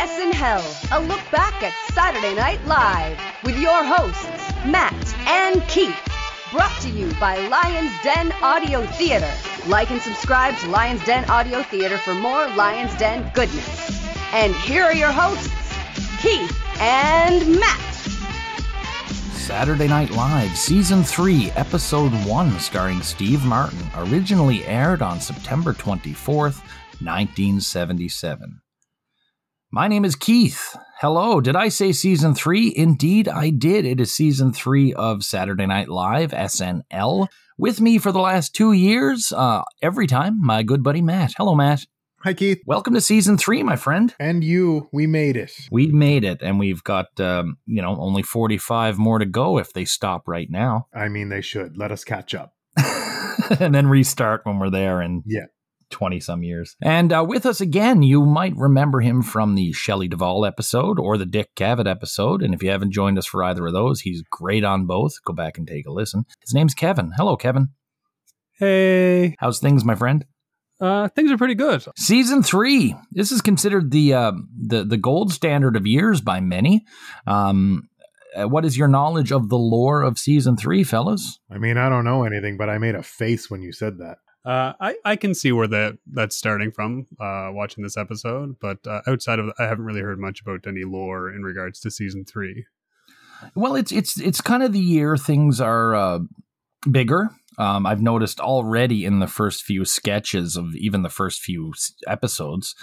S in Hell, a look back at Saturday Night Live with your hosts, Matt and Keith. Brought to you by Lions Den Audio Theater. Like and subscribe to Lions Den Audio Theater for more Lions Den goodness. And here are your hosts, Keith and Matt. Saturday Night Live, Season 3, Episode 1, starring Steve Martin, originally aired on September 24th, 1977. My name is Keith. Hello, did I say Season 3? Indeed, I did. It is Season 3 of Saturday Night Live, SNL. With me for the last two years, uh, every time, my good buddy Matt. Hello, Matt. Hi, Keith. Welcome to Season 3, my friend. And you, we made it. We made it, and we've got, um, you know, only 45 more to go if they stop right now. I mean, they should. Let us catch up. and then restart when we're there And Yeah. 20 some years. And uh, with us again, you might remember him from the Shelley Duvall episode or the Dick Cavett episode. And if you haven't joined us for either of those, he's great on both. Go back and take a listen. His name's Kevin. Hello, Kevin. Hey, How's things, my friend? uh, things are pretty good. Season three. This is considered the uh, the the gold standard of years by many. Um, uh, what is your knowledge of the lore of season three, fellas? I mean, I don't know anything, but I made a face when you said that. Uh, I I can see where that that's starting from. Uh, watching this episode, but uh, outside of, I haven't really heard much about any lore in regards to season three. Well, it's it's it's kind of the year things are uh, bigger. Um, I've noticed already in the first few sketches of even the first few episodes,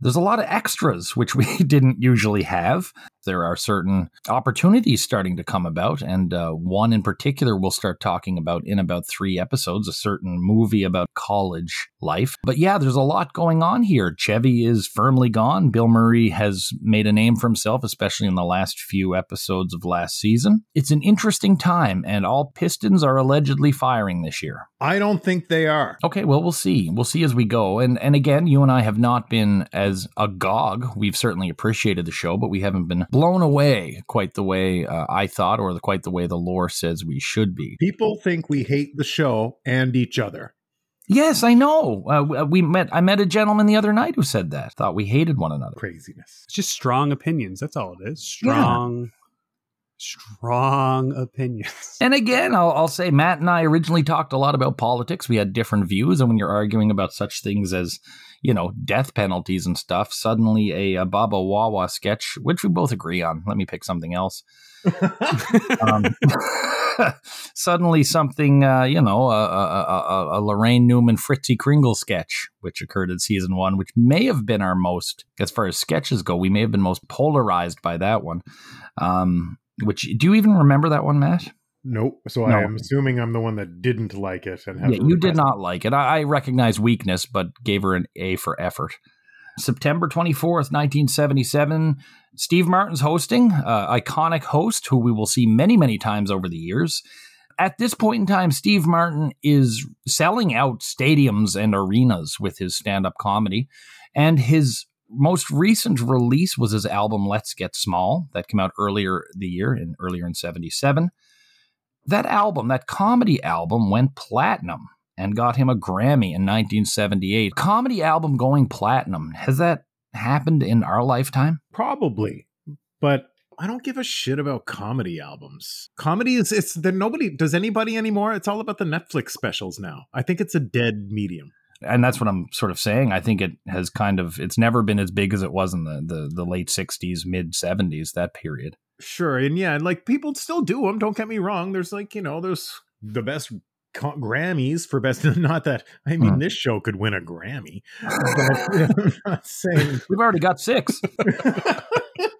there's a lot of extras which we didn't usually have. There are certain opportunities starting to come about, and uh, one in particular we'll start talking about in about three episodes. A certain movie about college life. But yeah, there's a lot going on here. Chevy is firmly gone. Bill Murray has made a name for himself, especially in the last few episodes of last season. It's an interesting time, and all pistons are allegedly firing this year. I don't think they are. Okay, well we'll see. We'll see as we go. And and again, you and I have not been as agog. We've certainly appreciated the show, but we haven't been blown away quite the way uh, I thought, or the, quite the way the lore says we should be. People think we hate the show and each other. Yes, I know. Uh, we met. I met a gentleman the other night who said that. Thought we hated one another. Craziness. It's just strong opinions. That's all it is. Strong, strong opinions. And again, I'll, I'll say Matt and I originally talked a lot about politics. We had different views, and when you're arguing about such things as, you know, death penalties and stuff, suddenly a, a Baba Wawa sketch, which we both agree on. Let me pick something else. Um, suddenly, something, uh, you know, a, a, a, a Laraine Newman Fritzy Kringle sketch, which occurred in season one, which may have been our most, as far as sketches go, we may have been most polarized by that one. Um, which do you even remember that one, Matt? Nope. So No. I am assuming I'm the one that didn't like it and Yeah, you did not like it. I, I recognize weakness, but gave her an A for effort. September 24th, 1977. Steve Martin's hosting, uh, iconic host who we will see many, many times over the years. At this point in time, Steve Martin is selling out stadiums and arenas with his stand up comedy. And his most recent release was his album Let's Get Small that came out earlier the year in earlier in 77 that album, that comedy album, went platinum and got him a Grammy in 1978. Comedy album going platinum. Has that happened in our lifetime? Probably. But I don't give a shit about comedy albums. Comedy is it's there nobody does anybody anymore. It's all about the Netflix specials now. I think it's a dead medium. And that's what I'm sort of saying. I think it has kind of it's never been as big as it was in the the, the late 60s, mid 70s, that period. Sure, and yeah, and like people still do them. Don't get me wrong. There's like you know, there's the best Grammys for best. Not that I mean, Hmm. this show could win a Grammy. But, you know, I'm not saying We've already got 6.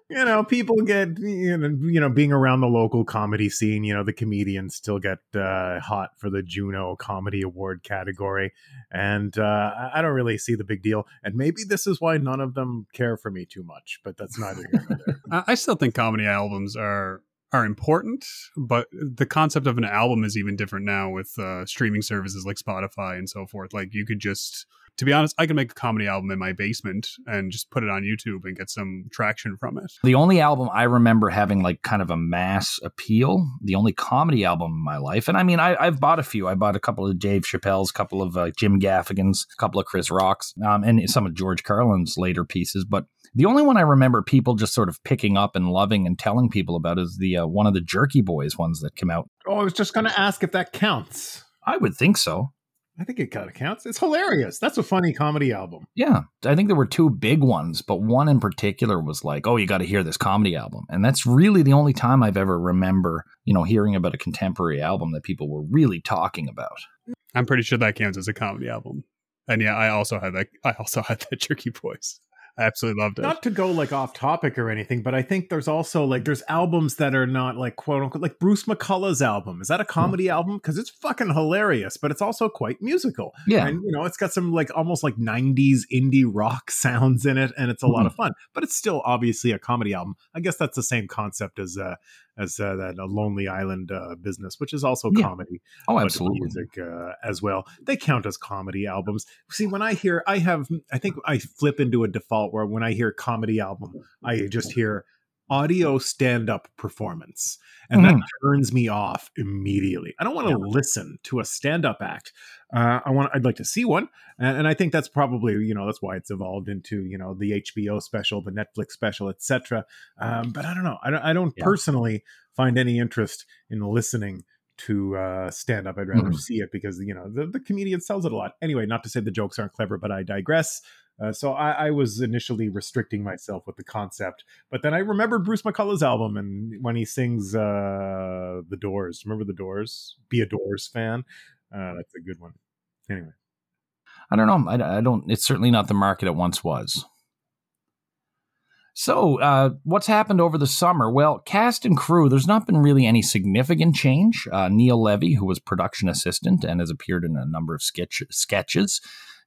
You know people get you know, you know being around the local comedy scene. You know the comedians still get uh, hot for the Juno Comedy Award category, and uh, I- don't really see the big deal. And maybe this is why none of them care for me too much. But that's neither here nor there. I I still think comedy albums are are important, but the concept of an album is even different now with uh, streaming services like Spotify and so forth. Like you could just to be honest, I can make a comedy album in my basement and just put it on YouTube and get some traction from it. The only album I remember having like kind of a mass appeal, the only comedy album in my life, and I mean, I, have bought a few. I bought a couple of Dave Chappelle's, a couple of uh, Jim Gaffigan's, a couple of Chris Rock's, um, and some of George Carlin's later pieces. But the only one I remember people just sort of picking up and loving and telling people about is the uh, one of the Jerky Boys ones that came out. Oh, I was just going to ask if that counts. I would think so. I think it kind of counts. It's hilarious. That's a funny comedy album. Yeah. I think there were two big ones, but one in particular was like, oh, you got to hear this comedy album. And that's really the only time I've ever remember, you know, hearing about a contemporary album that people were really talking about. I'm pretty sure that counts as a comedy album. And yeah, I also had that I also had that Jerky Boys. I absolutely loved it. Not to go like off topic or anything, but I think there's also like there's albums that are not like quote unquote like Bruce McCulloch's album. Is that a hmm. comedy mm. album? Because it's fucking hilarious, but it's also quite musical. Yeah, and you know it's got some like almost like '90s indie rock sounds in it, and it's a mm. lot of hmm. fun. But it's still obviously a comedy album. I guess that's the same concept as uh, as uh, that a Lonely Island uh, business, which is also yeah. comedy. Oh, absolutely, music uh, as well. They count as comedy albums. See, when I hear, I have, I think I flip into a default where when I hear comedy album, I just hear audio stand up performance. And mm-hmm. that turns me off immediately. I don't want to yeah. listen to a stand up act. Uh, I want. I'd like to see one, and, and, I think that's probably you know that's why it's evolved into you know the HBO special, the Netflix special, etc. Um, but I don't know. I don't. I don't yeah. personally find any interest in listening to uh, stand up. I'd rather mm-hmm. see it because you know the, the comedian sells it a lot. Anyway, not to say the jokes aren't clever, but I digress. Uh, so I, I, was initially restricting myself with the concept, but then I remembered Bruce McCulloch's album and when he sings uh, "The Doors." Remember the Doors? Be a Doors fan. Uh, that's a good one. Anyway, I don't know. I, I, don't. It's certainly not the market it once was. So, uh, what's happened over the summer? Well, cast and crew, there's not been really any significant change. Uh, Neil Levy, who was production assistant and has appeared in a number of sketch- sketches,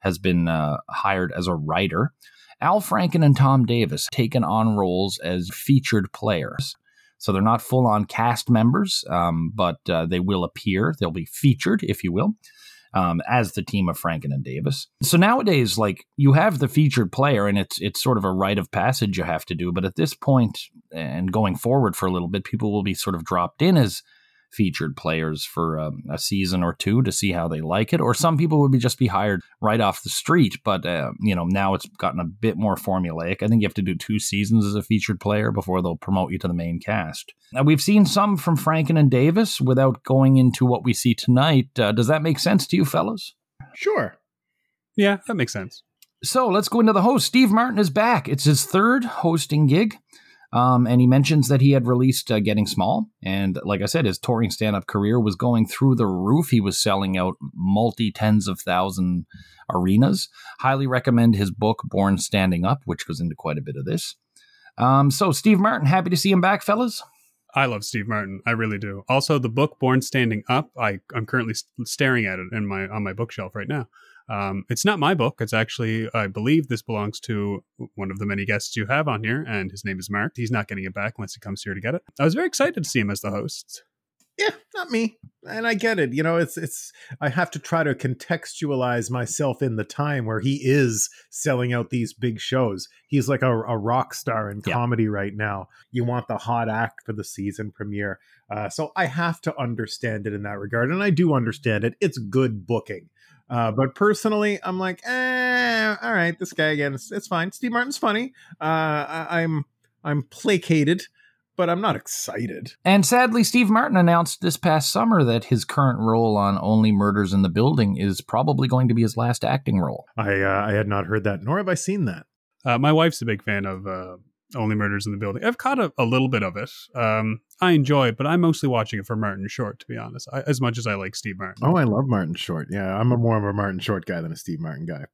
has been uh, hired as a writer. Al Franken and Tom Davis taken on roles as featured players. So they're not full on cast members, um, but uh, they will appear. They'll be featured, if you will, um, as the team of Franken and Davis. So nowadays, like you have the featured player, and it's it's sort of a rite of passage you have to do. But at this point, and going forward for a little bit, people will be sort of dropped in as featured players for um, a season or two to see how they like it. Or some people would be just be hired right off the street. But uh, you know now it's gotten a bit more formulaic. I think you have to do two seasons as a featured player before they'll promote you to the main cast. Now we've seen some from Franken and Davis without going into what we see tonight. Uh, does that make sense to you, fellas? Sure. Yeah, that makes sense. So let's go into the host. Steve Martin is back. It's his third hosting gig. Um, and he mentions that he had released uh, Getting Small. And like I said, his touring stand up career was going through the roof. He was selling out multi tens of thousand arenas. Highly recommend his book, Born Standing Up, which goes into quite a bit of this. Um, so, Steve Martin, happy to see him back, fellas. I love Steve Martin. I really do. Also, the book Born Standing Up. I, I'm currently staring at it in my on my bookshelf right now. Um, it's not my book. It's actually, I believe this belongs to one of the many guests you have on here, and his name is Mark. He's not getting it back unless he comes here to get it. I was very excited to see him as the host. Yeah, not me. And I get it. You know, it's it's I have to try to contextualize myself in the time where he is selling out these big shows. He's like a, a rock star in yeah. comedy right now. You want the hot act for the season premiere. Uh, so I have to understand it in that regard. And I do understand it. It's good booking. Uh, but personally, I'm like, eh, all right, this guy again, it's, it's fine. Steve Martin's funny. Uh, I, I'm I'm placated, but I'm not excited. And sadly, Steve Martin announced this past summer that his current role on Only Murders in the Building is probably going to be his last acting role. I uh, I had not heard that, nor have I seen that. Uh, my wife's a big fan of uh, only Murders in the Building. I've caught a, a little bit of it. Um, I enjoy it, but I'm mostly watching it for Martin Short, to be honest, I, as much as I like Steve Martin. Oh, I love Martin Short. Yeah, I'm a more of a Martin Short guy than a Steve Martin guy.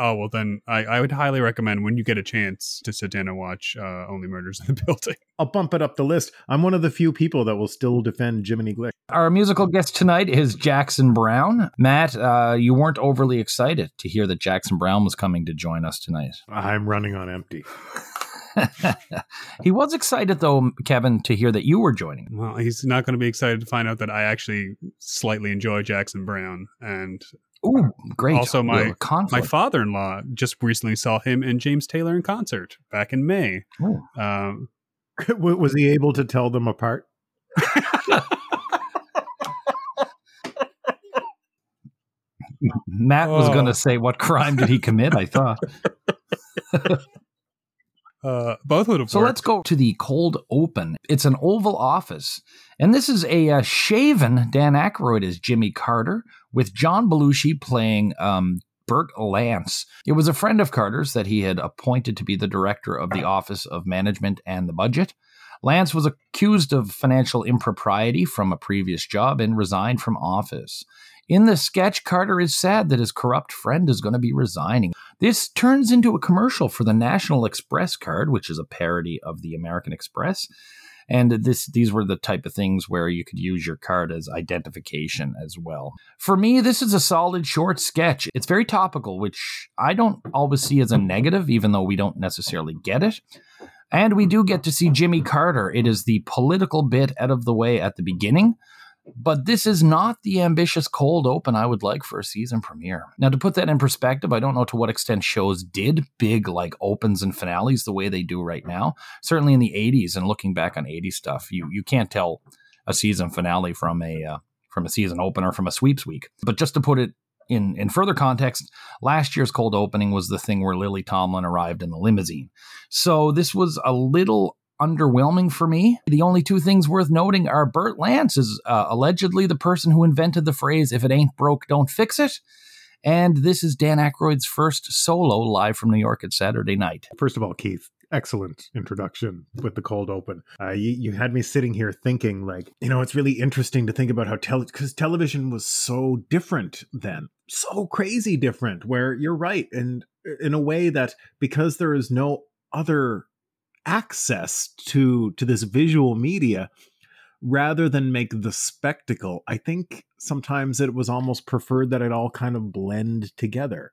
Oh, well, then I, I would highly recommend when you get a chance to sit down and watch uh, Only Murders in the Building. I'll bump it up the list. I'm one of the few people that will still defend Jiminy Glick. Our musical guest tonight is Jackson Browne. Matt, uh, you weren't overly excited to hear that Jackson Browne was coming to join us tonight. I'm running on empty. he was excited though, Kevin, to hear that you were joining. Well, he's not going to be excited to find out that I actually slightly enjoy Jackson Browne. and Ooh, great! Also, my my father-in-law just recently saw him and James Taylor in concert back in May. Ooh. Um, was he able to tell them apart? Matt was Oh. going to say, "What crime did he commit?" I thought. Uh, both would have So worked. let's go to the cold open. It's an Oval Office, and this is a uh, shaven Dan Aykroyd as Jimmy Carter, with John Belushi playing um, Bert Lance. It was a friend of Carter's that he had appointed to be the director of the Office of Management and the Budget. Lance was accused of financial impropriety from a previous job and resigned from office. In the sketch, Carter is sad that his corrupt friend is going to be resigning. This turns into a commercial for the National Express card, which is a parody of the American Express. And this these were the type of things where you could use your card as identification as well. For me, this is a solid short sketch. It's very topical, which I don't always see as a negative, even though we don't necessarily get it. And we do get to see Jimmy Carter. It is the political bit out of the way at the beginning. But this is not the ambitious cold open I would like for a season premiere. Now, to put that in perspective, I don't know to what extent shows did big like opens and finales the way they do right now. Certainly in the 80s and looking back on 80s stuff, you you can't tell a season finale from a uh, from a season opener from a sweeps week. But just to put it in in further context, last year's cold opening was the thing where Lily Tomlin arrived in the limousine. So this was a little underwhelming for me. The only two things worth noting are Bert Lance is uh, allegedly the person who invented the phrase "If it ain't broke, don't fix it." And this is Dan Aykroyd's first solo live from New York at Saturday night. First of all, Keith, excellent introduction with the cold open. Uh, you, you had me sitting here thinking, like, you know, it's really interesting to think about how because television was so different then, so crazy different. Where you're right, and in a way that because there is no other access to to this visual media rather than make the spectacle i think sometimes it was almost preferred that it all kind of blend together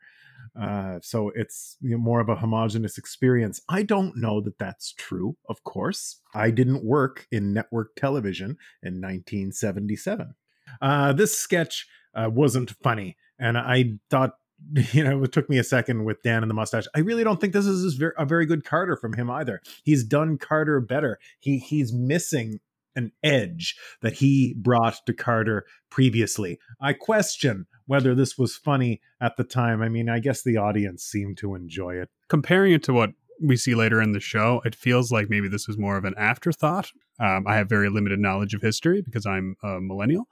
uh, so it's you know, more of a homogenous experience. I don't know that that's true, of course. I didn't work in network television in 1977. Uh, this sketch uh, wasn't funny, and I thought, you know, it took me a second with Dan and the mustache. I really don't think this is a very good Carter from him either. He's done Carter better. He he's missing an edge that he brought to Carter previously. I question whether this was funny at the time. I mean, I guess the audience seemed to enjoy it. comparing it to what we see later in the show, it feels like maybe this was more of an afterthought. Um, I have very limited knowledge of history because I'm a millennial.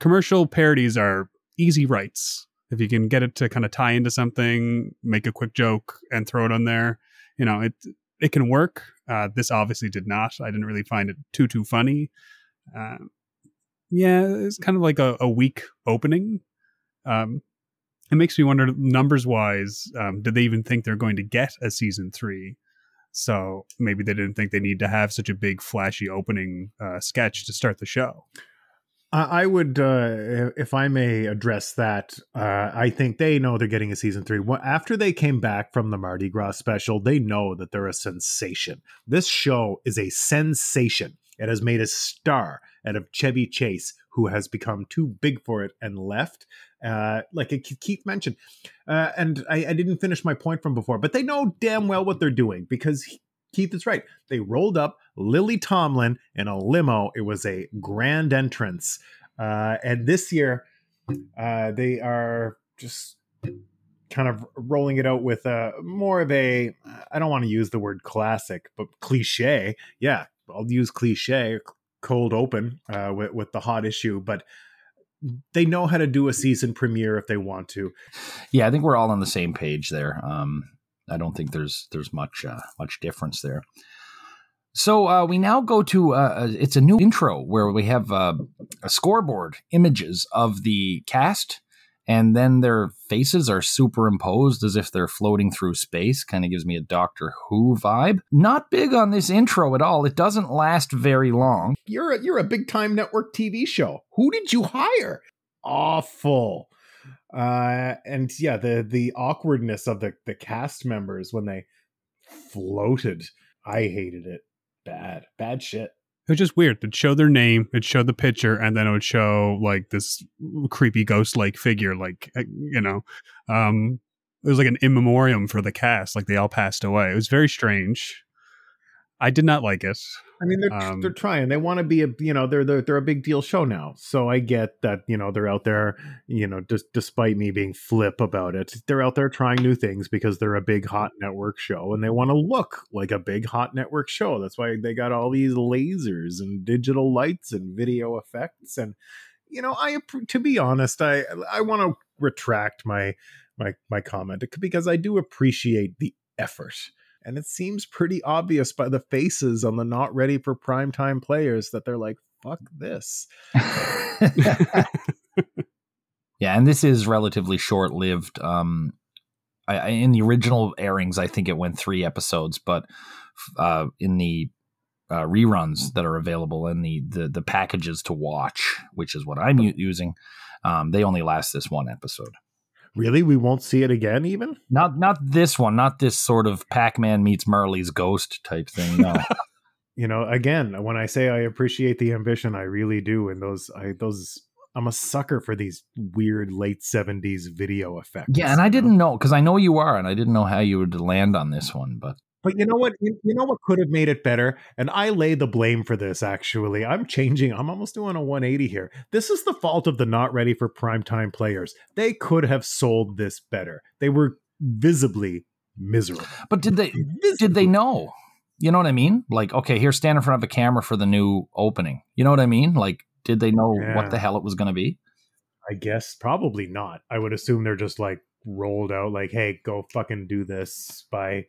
Commercial parodies are easy rights. If you can get it to kind of tie into something, make a quick joke, and throw it on there, you know, it it can work. Uh, this obviously did not. I didn't really find it too too funny. Uh, yeah, it's kind of like a, a weak opening. Um, it makes me wonder numbers wise um, did they even think they're going to get a season three so maybe they didn't think they need to have such a big flashy opening uh, sketch to start the show I would, uh, if I may address that, uh, I think they know they're getting a season three. After they came back from the Mardi Gras special, they know that they're a sensation. This show is a sensation. It has made a star out of Chevy Chase, who has become too big for it and left. Uh, like Keith mentioned, uh, and I, I didn't finish my point from before, but they know damn well what they're doing because Keith is right. They rolled up Lily Tomlin in a limo. It was a grand entrance. Uh, and this year, uh, they are just kind of rolling it out with a more of a, I don't want to use the word classic, but cliche. Yeah, I'll use cliche, cold open uh, with, with the hot issue. But they know how to do a season premiere if they want to. Yeah, I think we're all on the same page there. Um, I don't think there's there's much uh, much difference there. So uh, we now go to uh, it's a new intro where we have uh, a scoreboard images of the cast, and then their faces are superimposed as if they're floating through space. Kind of gives me a Doctor Who vibe. Not big on this intro at all. It doesn't last very long. You're a, you're a big time network TV show. Who did you hire? Awful. Uh, and yeah, the the awkwardness of the the cast members when they floated, I hated it. Bad, bad shit. It was just weird. It'd show their name, it'd show the picture, and then it would show like this creepy ghost like figure, like uh, you know, um, it was like an in memoriam for the cast, like they all passed away. It was very strange. I did not like it. I mean, they're Um, they're trying. They want to be a you know they're they're they're a big deal show now. So I get that you know they're out there you know just despite me being flip about it, they're out there trying new things because they're a big hot network show and they want to look like a big hot network show. That's why they got all these lasers and digital lights and video effects and you know I to be honest I I want to retract my my my comment because I do appreciate the effort. And it seems pretty obvious by the faces on the not ready for primetime players that they're like, fuck this. yeah, and this is relatively short lived. Um, I, I, in the original airings, I think it went three episodes, but uh, in the uh, reruns that are available in the, the the packages to watch, which is what I'm u- using, um, they only last this one episode. Really? We won't see it again, even? Not not this one, not this sort of Pac-Man meets Marley's ghost type thing. No. you know, again, when I say I appreciate the ambition, I really do. And those, I those, I'm a sucker for these weird late '70s video effects. yeah, and I know? didn't know because I know you are, and I didn't know how you would land on this one, but But you know what? You, you know what could have made it better? And I lay the blame for this, actually. I'm changing. I'm almost doing a 180 here. This is the fault of the not ready for primetime players. They could have sold this better. They were visibly miserable. but did they Visibly. did they know? You know what I mean? Like, okay, here, stand in front of a camera for the new opening. You know what I mean? Like, did they know Yeah. what the hell it was going to be? I guess probably not. I would assume they're just like rolled out, like, hey, go fucking do this by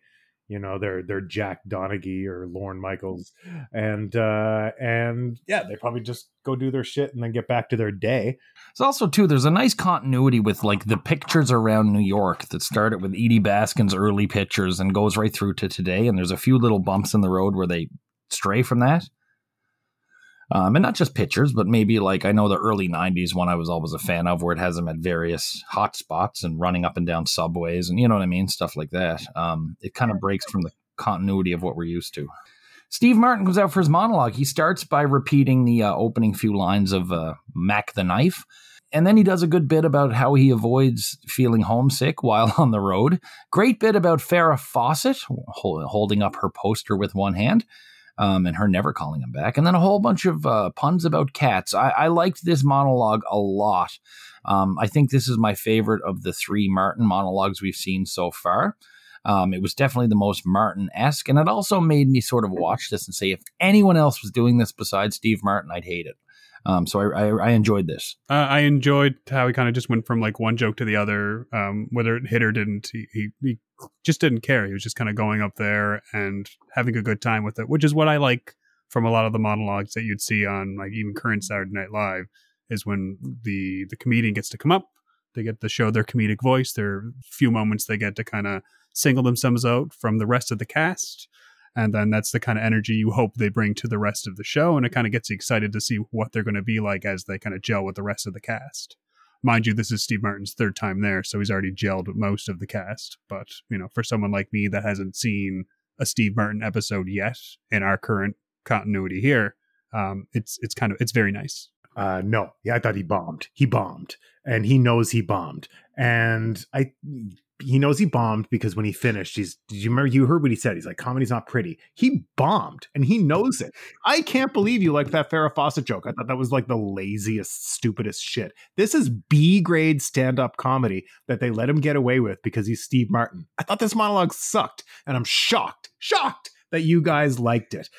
you know they're they're Jack Donaghy or Lorne Michaels, and uh and yeah, they probably just go do their shit and then get back to their day. It's also too. There's a nice continuity with like the pictures around New York that started with Edie Baskin's early pictures and goes right through to today. And there's a few little bumps in the road where they stray from that. Um, and not just pictures, but maybe like I know the early '90s one I was always a fan of, where it has them at various hot spots and running up and down subways, and you know what I mean, stuff like that. Um, it kind of breaks from the continuity of what we're used to. Steve Martin comes out for his monologue. He starts by repeating the uh, opening few lines of uh, Mack the Knife. And then he does a good bit about how he avoids feeling homesick while on the road. Great bit about Farrah Fawcett holding up her poster with one hand um, and her never calling him back. And then a whole bunch of uh, puns about cats. I-, I liked this monologue a lot. Um, I think this is my favorite of the three Martin monologues we've seen so far. Um, it was definitely the most Martin esque, and it also made me sort of watch this and say, if anyone else was doing this besides Steve Martin, I'd hate it. Um, so I, I, I enjoyed this. Uh, I enjoyed how he kind of just went from like one joke to the other, um, whether it hit or didn't. He, he, he just didn't care. He was just kind of going up there and having a good time with it, which is what I like from a lot of the monologues that you'd see on like even current Saturday Night Live. Is when the the comedian gets to come up, they get to show their comedic voice. There are few moments they get to kind of single themselves out from the rest of the cast and then that's the kind of energy you hope they bring to the rest of the show and it kind of gets you excited to see what they're going to be like as they kind of gel with the rest of the cast mind you this is steve martin's third time there so he's already gelled with most of the cast but you know for someone like me that hasn't seen a steve martin episode yet in our current continuity here um, it's it's kind of it's very nice Uh, no, yeah, I thought he bombed. He bombed, and he knows he bombed. And I, he knows he bombed because when he finished, he's. Did you remember? You heard what he said. He's like, "Comedy's not pretty." He bombed, and he knows it. I can't believe you like that Farrah Fawcett joke. I thought that was like the laziest, stupidest shit. This is B grade stand up comedy that they let him get away with because he's Steve Martin. I thought this monologue sucked, and I'm shocked, shocked that you guys liked it.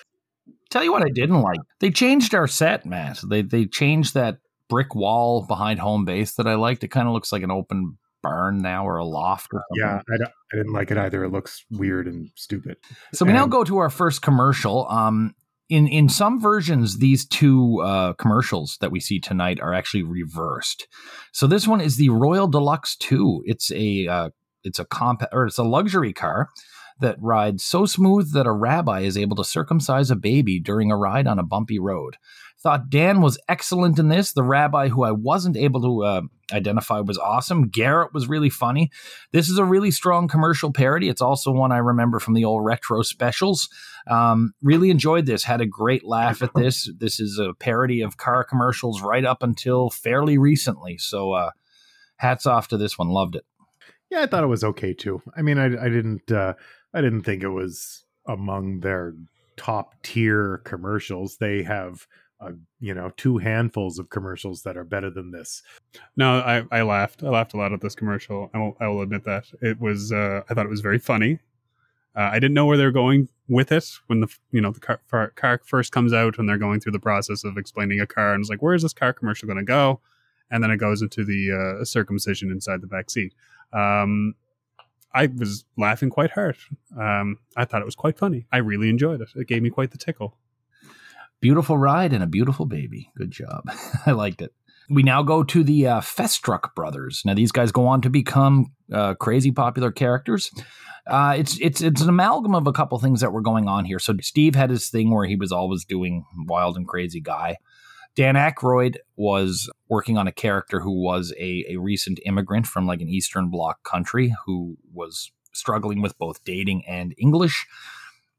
Tell you what I didn't like. They changed our set, Matt. They they changed that brick wall behind home base that I liked. It kind of looks like an open barn now or a loft or something. Yeah, I, I didn't like it either. It looks weird and stupid. So we now go to our first commercial. Um, in in some versions, these two uh, commercials that we see tonight are actually reversed. So this one is the Royal Deluxe Two. It's a uh, it's a compa- or it's a luxury car that rides so smooth that a rabbi is able to circumcise a baby during a ride on a bumpy road. Thought Dan was excellent in this. The rabbi who I wasn't able to uh, Identify was awesome. Garrett was really funny. This is a really strong commercial parody. It's also one I remember from the old retro specials. Um, really enjoyed this. Had a great laugh at this. This is a parody of car commercials right up until fairly recently. So, uh, hats off to this one. Loved it. Yeah, I thought it was okay too. I mean, I, I didn't, uh, I didn't think it was among their top tier commercials. They have you know two handfuls of commercials that are better than this no i i laughed i laughed a lot at this commercial i will, I will admit that it was uh, i thought it was very funny uh, i didn't know where they were going with it when the you know the car, car first comes out and they're going through the process of explaining a car and it's like where is this car commercial going to go and then it goes into the uh, circumcision inside the back seat um, I was laughing quite hard. Um, I thought it was quite funny. I really enjoyed it. It gave me quite the tickle. Beautiful ride and a beautiful baby. Good job. I liked it. We now go to the uh, Festrunk brothers. Now these guys go on to become uh, crazy popular characters. Uh, it's it's it's an amalgam of a couple things that were going on here. So Steve had his thing where he was always doing wild and crazy guy. Dan Aykroyd was working on a character who was a, a recent immigrant from like an Eastern Bloc country who was struggling with both dating and English.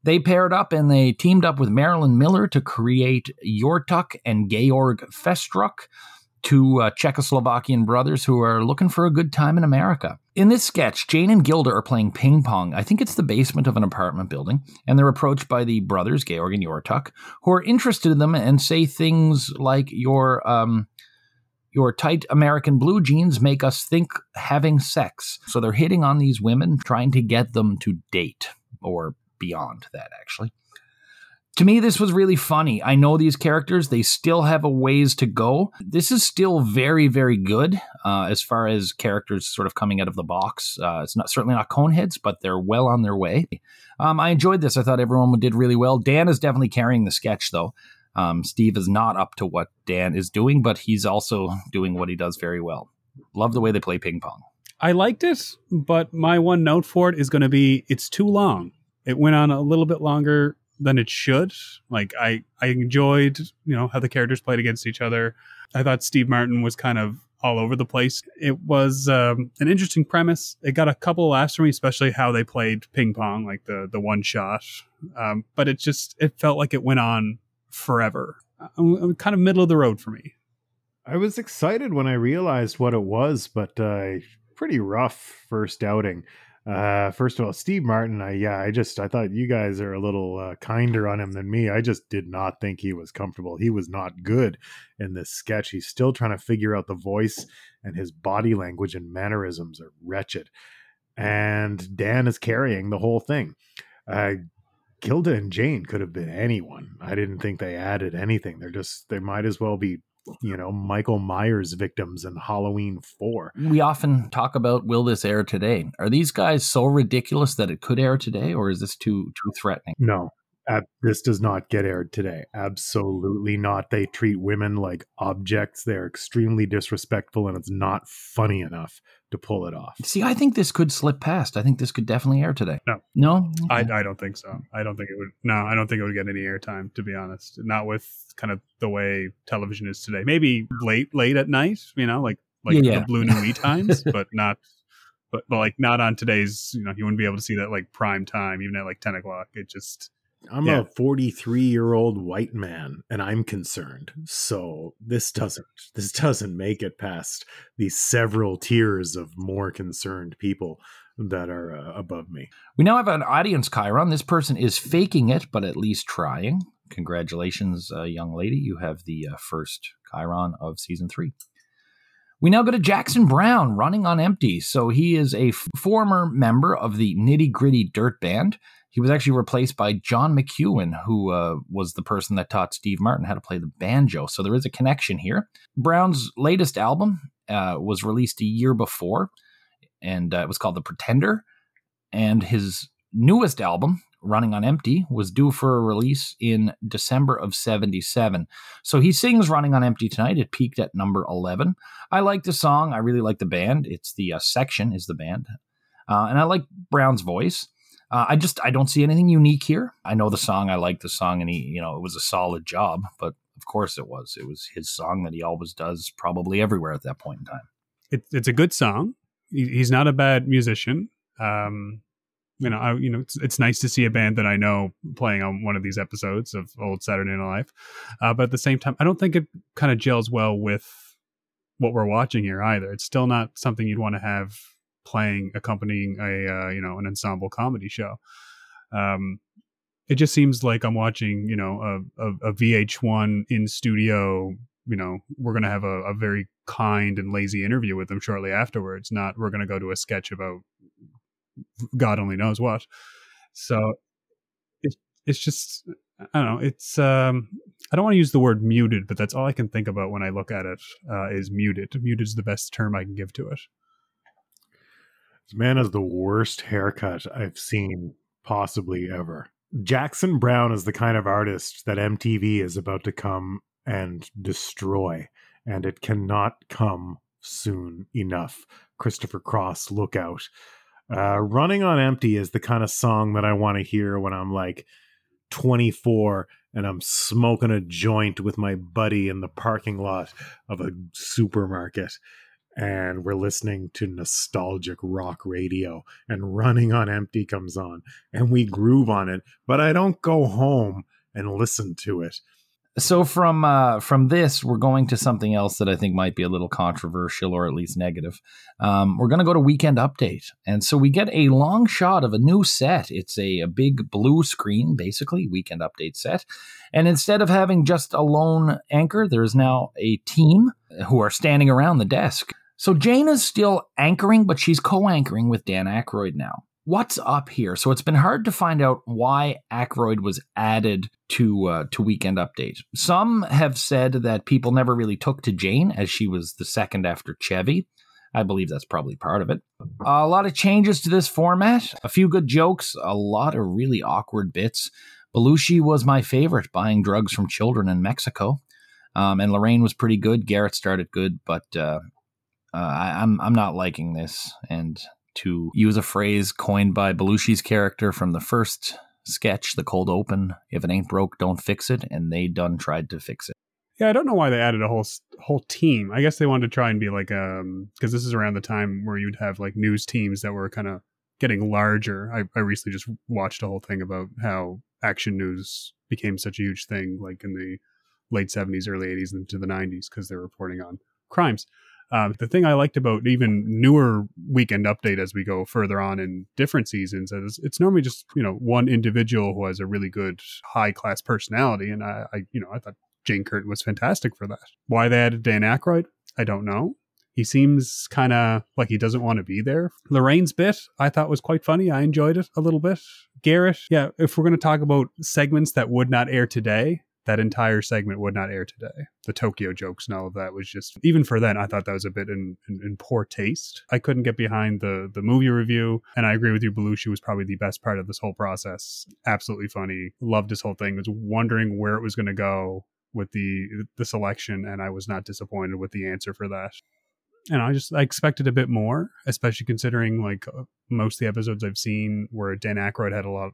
They paired up and they teamed up with Marilyn Miller to create Yortuk and Georg Festrunk, two uh, Czechoslovakian brothers who are looking for a good time in America. In this sketch, Jane and Gilda are playing ping pong. I think it's the basement of an apartment building, and they're approached by the brothers, Georg and Yortuk, who are interested in them and say things like, Your, um, your tight American blue jeans make us think having sex. So they're hitting on these women, trying to get them to date or beyond that, actually. To me, this was really funny. I know these characters, they still have a ways to go. This is still very, very good uh, as far as characters sort of coming out of the box. Uh, it's not certainly not Coneheads, but they're well on their way. Um, I enjoyed this. I thought everyone did really well. Dan is definitely carrying the sketch, though. Um, Steve is not up to what Dan is doing, but he's also doing what he does very well. Love the way they play ping pong. I liked it, but my one note for it is going to be it's too long it went on a little bit longer than it should. Like I, I enjoyed, you know, how the characters played against each other. I thought Steve Martin was kind of all over the place. It was um, an interesting premise. It got a couple laughs for me, especially how they played ping pong, like the the one shot. Um, but it just it felt like it went on forever. Uh, kind of middle of the road for me. I was excited when I realized what it was, but uh, pretty rough first outing. Uh, first of all, Steve Martin, I yeah, I just I thought you guys are a little uh, kinder on him than me. I just did not think he was comfortable. He was not good in this sketch. He's still trying to figure out the voice, and his body language and mannerisms are wretched. And Dan is carrying the whole thing. Uh, Gilda and Jane could have been anyone. I didn't think they added anything. They're just they might as well be you know Michael Myers victims in Halloween 4. We often talk about will this air today? Are these guys so ridiculous that it could air today or is this too too threatening? No. Uh, this does not get aired today. Absolutely not. They treat women like objects. They're extremely disrespectful and it's not funny enough to pull it off. See, I think this could slip past. I think this could definitely air today. No, no, okay. I, I don't think so. I don't think it would. No, I don't think it would get any airtime. To be honest, not with kind of the way television is today. Maybe late, late at night. You know, like like yeah, yeah. the Blue Me times, but not. But, but like not on today's. You know, you wouldn't be able to see that like prime time, even at like ten o'clock. It just I'm yeah. a 43 year old white man and I'm concerned. So this doesn't this doesn't make it past these several tiers of more concerned people that are uh, above me. We now have an audience Chiron. This person is faking it, but at least trying. Congratulations, uh, young lady. You have the uh, first Chiron of season three. We now go to Jackson Browne running on empty. So he is a f- former member of the Nitty Gritty Dirt Band. He was actually replaced by John McEuen, who uh, was the person that taught Steve Martin how to play the banjo. So there is a connection here. Browne's latest album uh, was released a year before, and uh, it was called The Pretender. And his newest album, Running on Empty, was due for a release in December of 77. So he sings Running on Empty tonight. It peaked at number 11. I like the song. I really like the band. It's the uh, section, is the band. Uh, and I like Browne's voice. Uh, I just I don't see anything unique here. I know the song. I like the song, and he you know it was a solid job. But of course it was. It was his song that he always does, probably everywhere at that point in time. it, it's a good song. He, he's not a bad musician. Um, you know, I, you know, it's, it's nice to see a band that I know playing on one of these episodes of Old Saturday Night Live. Uh, but at the same time, I don't think it kind of gels well with what we're watching here either. It's still not something you'd want to have playing accompanying a uh, you know an ensemble comedy show. Um, it just seems like I'm watching you know a, a, a VH1 in studio. You know, we're gonna have a, a very kind and lazy interview with them shortly afterwards. Not we're gonna go to a sketch about God only knows what. So it's it's just I don't know. It's um I don't want to use the word muted, but that's all I can think about when I look at it. Uh, is muted. Muted is the best term I can give to it. This man has the worst haircut I've seen possibly ever. Jackson Browne is the kind of artist that MTV is about to come and destroy, and it cannot come soon enough. Christopher Cross, look out. Uh, Running on Empty is the kind of song that I want to hear when I'm like 24 and I'm smoking a joint with my buddy in the parking lot of a supermarket and we're listening to nostalgic rock radio and running on empty comes on and we groove on it but i don't go home and listen to it so from uh, from this, we're going to something else that I think might be a little controversial or at least negative. Um, we're going to go to Weekend Update, and so we get a long shot of a new set. It's a, a big blue screen, basically Weekend Update set, and instead of having just a lone anchor, there is now a team who are standing around the desk. So Jane is still anchoring, but she's co-anchoring with Dan Aykroyd now what's up here? So it's been hard to find out why Aykroyd was added to uh, to Weekend Update. Some have said that people never really took to Jane as she was the second after Chevy. I believe that's probably part of it. A lot of changes to this format, a few good jokes, a lot of really awkward bits. Belushi was my favorite, buying drugs from children in Mexico, um, and Lorraine was pretty good. Garrett started good, but uh, uh, I, I'm I'm not liking this, and to use a phrase coined by Belushi's character from the first sketch, The Cold Open. If it ain't broke, don't fix it. And they done tried to fix it. Yeah, I don't know why they added a whole whole team. I guess they wanted to try and be like um because this is around the time where you'd have like news teams that were kind of getting larger. I, I recently just watched a whole thing about how action news became such a huge thing, like in the late seventies, early eighties, into the nineties, because they're reporting on crimes. Um, the thing I liked about even newer weekend update as we go further on in different seasons is it's normally just you know one individual who has a really good high class personality, and I, I you know I thought Jane Curtin was fantastic for that. Why they added Dan Aykroyd, I don't know. He seems kind of like he doesn't want to be there. Lorraine's bit I thought was quite funny. I enjoyed it a little bit. Garrett, yeah, if we're going to talk about segments that would not air today, that entire segment would not air today. The Tokyo jokes and all of that was just even for then I thought that was a bit in, in, in, poor taste. I couldn't get behind the the movie review, and I agree with you. Belushi was probably the best part of this whole process. Absolutely funny. Loved this whole thing. Was wondering where it was going to go with the the selection, and I was not disappointed with the answer for that. And I just I expected a bit more, especially considering like uh, most of the episodes I've seen where Dan Aykroyd had a lot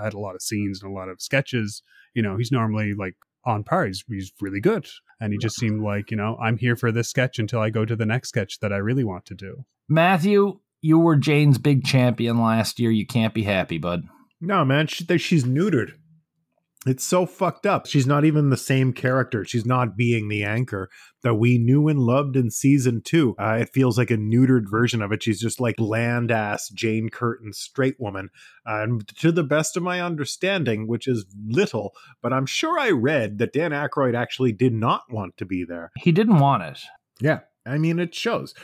had a lot of scenes and a lot of sketches you know, he's normally like on par. He's, he's really good. And he just seemed like, you know, I'm here for this sketch until I go to the next sketch that I really want to do. Matthew, you were Jane's big champion last year. You can't be happy, bud. No, man, she, she's neutered it's so fucked up. She's not even the same character. She's not being the anchor that we knew and loved in season two. Uh, it feels like a neutered version of it. She's just like bland ass Jane Curtin straight woman. Uh, and to the best of my understanding, which is little, but I'm sure I read that Dan Aykroyd actually did not want to be there. He didn't want it. Yeah. I mean, it shows.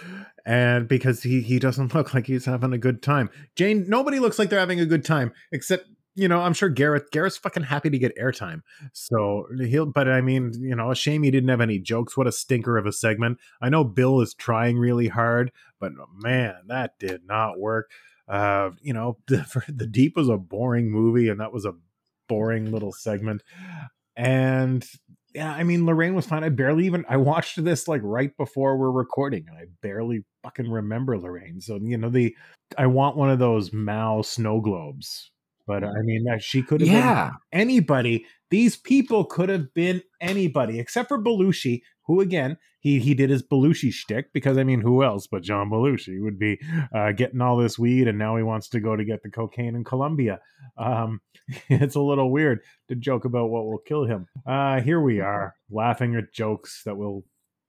And because he, he doesn't look like he's having a good time. Jane, nobody looks like they're having a good time except you know, I'm sure Garrett Garrett's fucking happy to get airtime. So he'll but I mean, you know, a shame he didn't have any jokes. What a stinker of a segment. I know Bill is trying really hard, but man, that did not work. Uh, you know, the, the Deep was a boring movie, and that was a boring little segment. And yeah, I mean, Lorraine was fine. I barely even I watched this like right before we're recording, and I barely fucking remember Lorraine. So you know, the I want one of those Mao snow globes but I mean, she could have yeah. been anybody. These people could have been anybody except for Belushi, who again he he did his Belushi shtick because I mean, who else but John Belushi would be uh, getting all this weed, and now he wants to go to get the cocaine in Colombia. Um, it's a little weird to joke about what will kill him. Uh, here we are laughing at jokes that will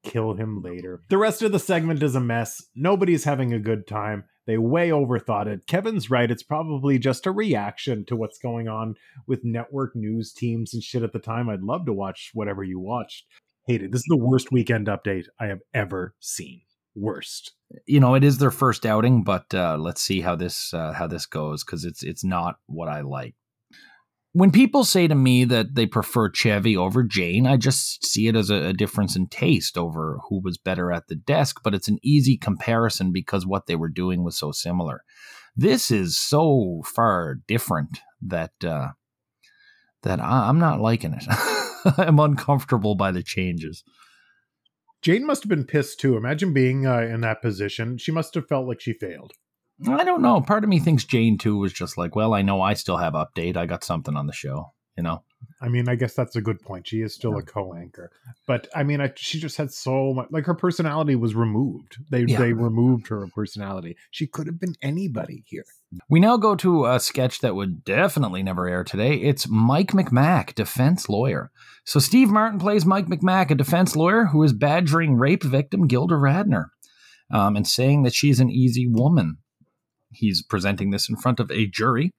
kill him later. The rest of the segment is a mess. Nobody's having a good time. They way overthought it. Kevin's right. It's probably just a reaction to what's going on with network news teams and shit at the time. I'd love to watch whatever you watched. Hated. This is the worst weekend update I have ever seen. Worst. You know, it is their first outing, but uh, let's see how this uh, how this goes because it's it's not what I like when people say to me that they prefer Chevy over Jane, I just see it as a, a, difference in taste over who was better at the desk, but it's an easy comparison because what they were doing was so similar. This is so far different that uh, that I, I'm not liking it. I'm uncomfortable by the changes. Jane must have been pissed too. Imagine being uh, in that position. She must have felt like she failed. I don't know. Part of me thinks Jane too was just like, well, I know I still have update. I got something on the show, you know. I mean, I guess that's a good point. She is still yeah. a co-anchor, but I mean, I, she just had so much. Like her personality was removed. They yeah. they removed her personality. She could have been anybody here. We now go to a sketch that would definitely never air today. It's Mike McMack, defense lawyer. So Steve Martin plays Mike McMack, a defense lawyer who is badgering rape victim Gilda Radner. Um, and saying that she's an easy woman he's presenting this in front of a jury.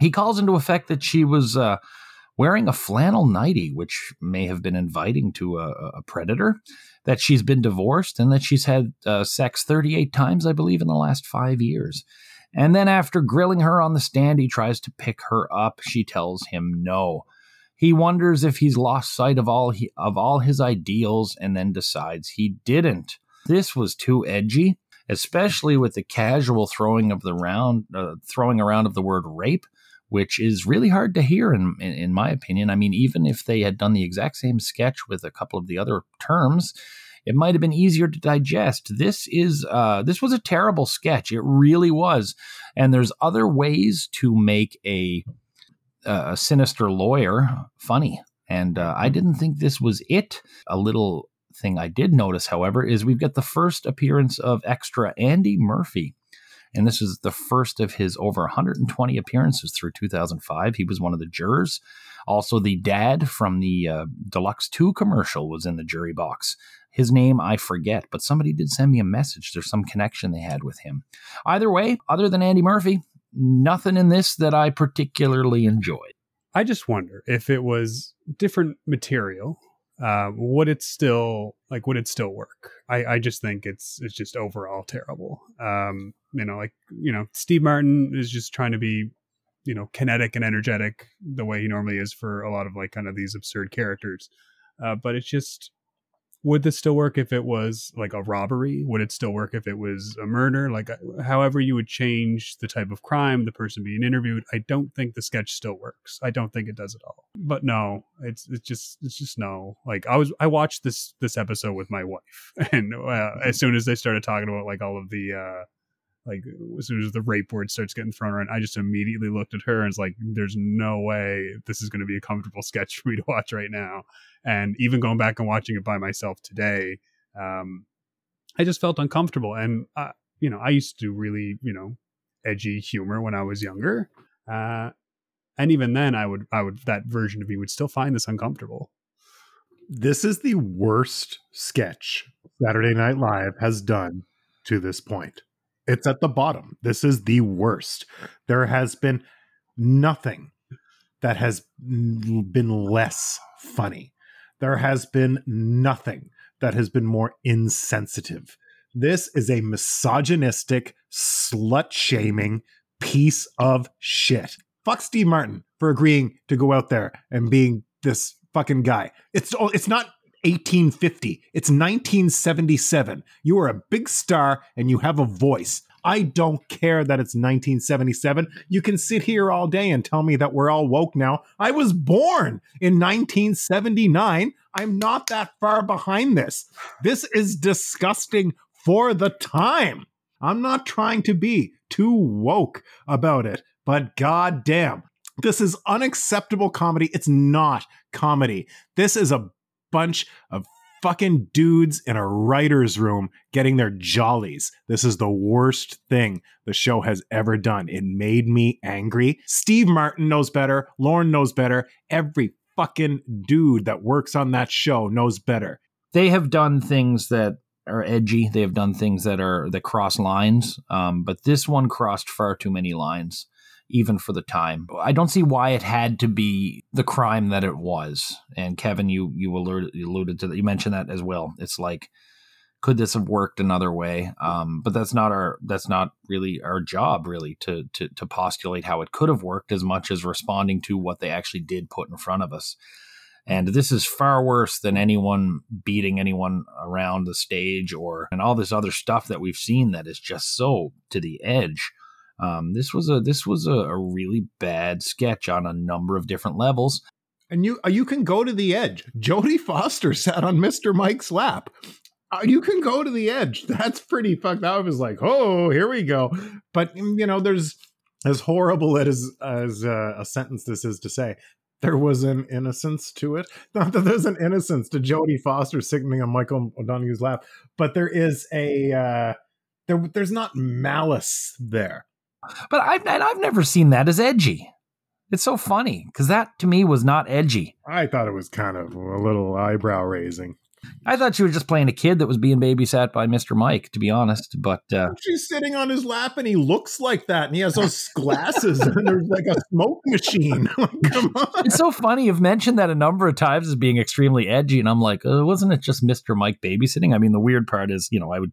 He calls into effect that she was uh, wearing a flannel nightie, which may have been inviting to a, a, predator, that she's been divorced, and that she's had uh, sex 38 times, I believe, in the last five years. And then after grilling her on the stand, he tries to pick her up. She tells him no. He wonders if he's lost sight of all he, of all his ideals and then decides he didn't. This was too edgy especially with the casual throwing of the round, uh, throwing around of the word rape, which is really hard to hear in, in, in my opinion. I mean, even if they had done the exact same sketch with a couple of the other terms, it might have been easier to digest. This is uh, this was a terrible sketch. It really was, and there's other ways to make a a sinister lawyer funny. And uh, I didn't think this was it. A little thing I did notice, however, is we've got the first appearance of extra Andy Murphy. And this is the first of his over 120 appearances through 2005. He was one of the jurors. Also, the dad from the uh, Deluxe 2 commercial was in the jury box. His name I forget, but somebody did send me a message. There's some connection they had with him. Either way, other than Andy Murphy, nothing in this that I particularly enjoyed. I just wonder if it was different material uh, would it still like would it still work? I i just think it's it's just overall terrible. Um you know like you know steve martin is just trying to be you know kinetic and energetic the way he normally is for a lot of like kind of these absurd characters. Uh, but it's just would this still work if it was like a robbery? Would it still work if it was a murder? Like uh, however you would change the type of crime the person being interviewed i don't think the sketch still works. I don't think it does at all. But no it's it's just it's just no. Like i was i watched this this episode with my wife. And uh, as soon as they started talking about like all of the uh like as soon as the rape board starts getting thrown around, I just immediately looked at her and was like, "There's no way this is going to be a comfortable sketch for me to watch right now." And even going back and watching it by myself today, um, I just felt uncomfortable. And uh, you know, I used to do really you know edgy humor when I was younger, uh, and even then, I would I would that version of me would still find this uncomfortable. This is the worst sketch Saturday Night Live has done to this point. It's at the bottom. This is the worst. There has been nothing that has been less funny. There has been nothing that has been more insensitive. This is a misogynistic, slut shaming piece of shit. Fuck Steve Martin for agreeing to go out there and being this fucking guy. It's it's not 1850. It's 1977. You are a big star and you have a voice. I don't care that it's 1977. You can sit here all day and tell me that we're all woke now. I was born in 1979. I'm not that far behind this. This is disgusting for the time. I'm not trying to be too woke about it, but goddamn, this is unacceptable comedy. It's not comedy. This is a bunch of fucking dudes in a writer's room getting their jollies. This is the worst thing the show has ever done. It made me angry. Steve Martin knows better. Lorne knows better. Every fucking dude that works on that show knows better. They have done things that are edgy. They have done things that are that cross lines. Um, but this one crossed far too many lines even for the time. I don't see why it had to be the crime that it was. And Kevin, you you alluded, you alluded to that. You mentioned that as well. It's like, could this have worked another way? Um, but that's not our that's not really our job, really, to to to postulate how it could have worked as much as responding to what they actually did put in front of us. And this is far worse than anyone beating anyone around the stage or and all this other stuff that we've seen that is just so to the edge. Um, this was a this was a, a, really bad sketch on a number of different levels. And you uh, you can go to the edge. Jodie Foster sat on Mr. Mike's lap. Uh, you can go to the edge. That's pretty fucked. I was like, oh, here we go. But mm, you know, there's as horrible as as uh, a sentence this is to say. There was an innocence to it. Not that there's an innocence to Jodie Foster sitting on Michael O'Donoghue's lap, but there is a uh, there. There's not malice there but I've I've never seen that as edgy. It's so funny because that to me was not edgy. I thought it was kind of a little eyebrow raising. I thought she was just playing a kid that was being babysat by Mr. Mike, to be honest. But uh, she's sitting on his lap and he looks like that, and he has those glasses, and there's like a smoke machine. Come on! It's so funny. You've mentioned that a number of times as being extremely edgy, and I'm like, uh, wasn't it just Mr. Mike babysitting? I mean, the weird part is, you know, I would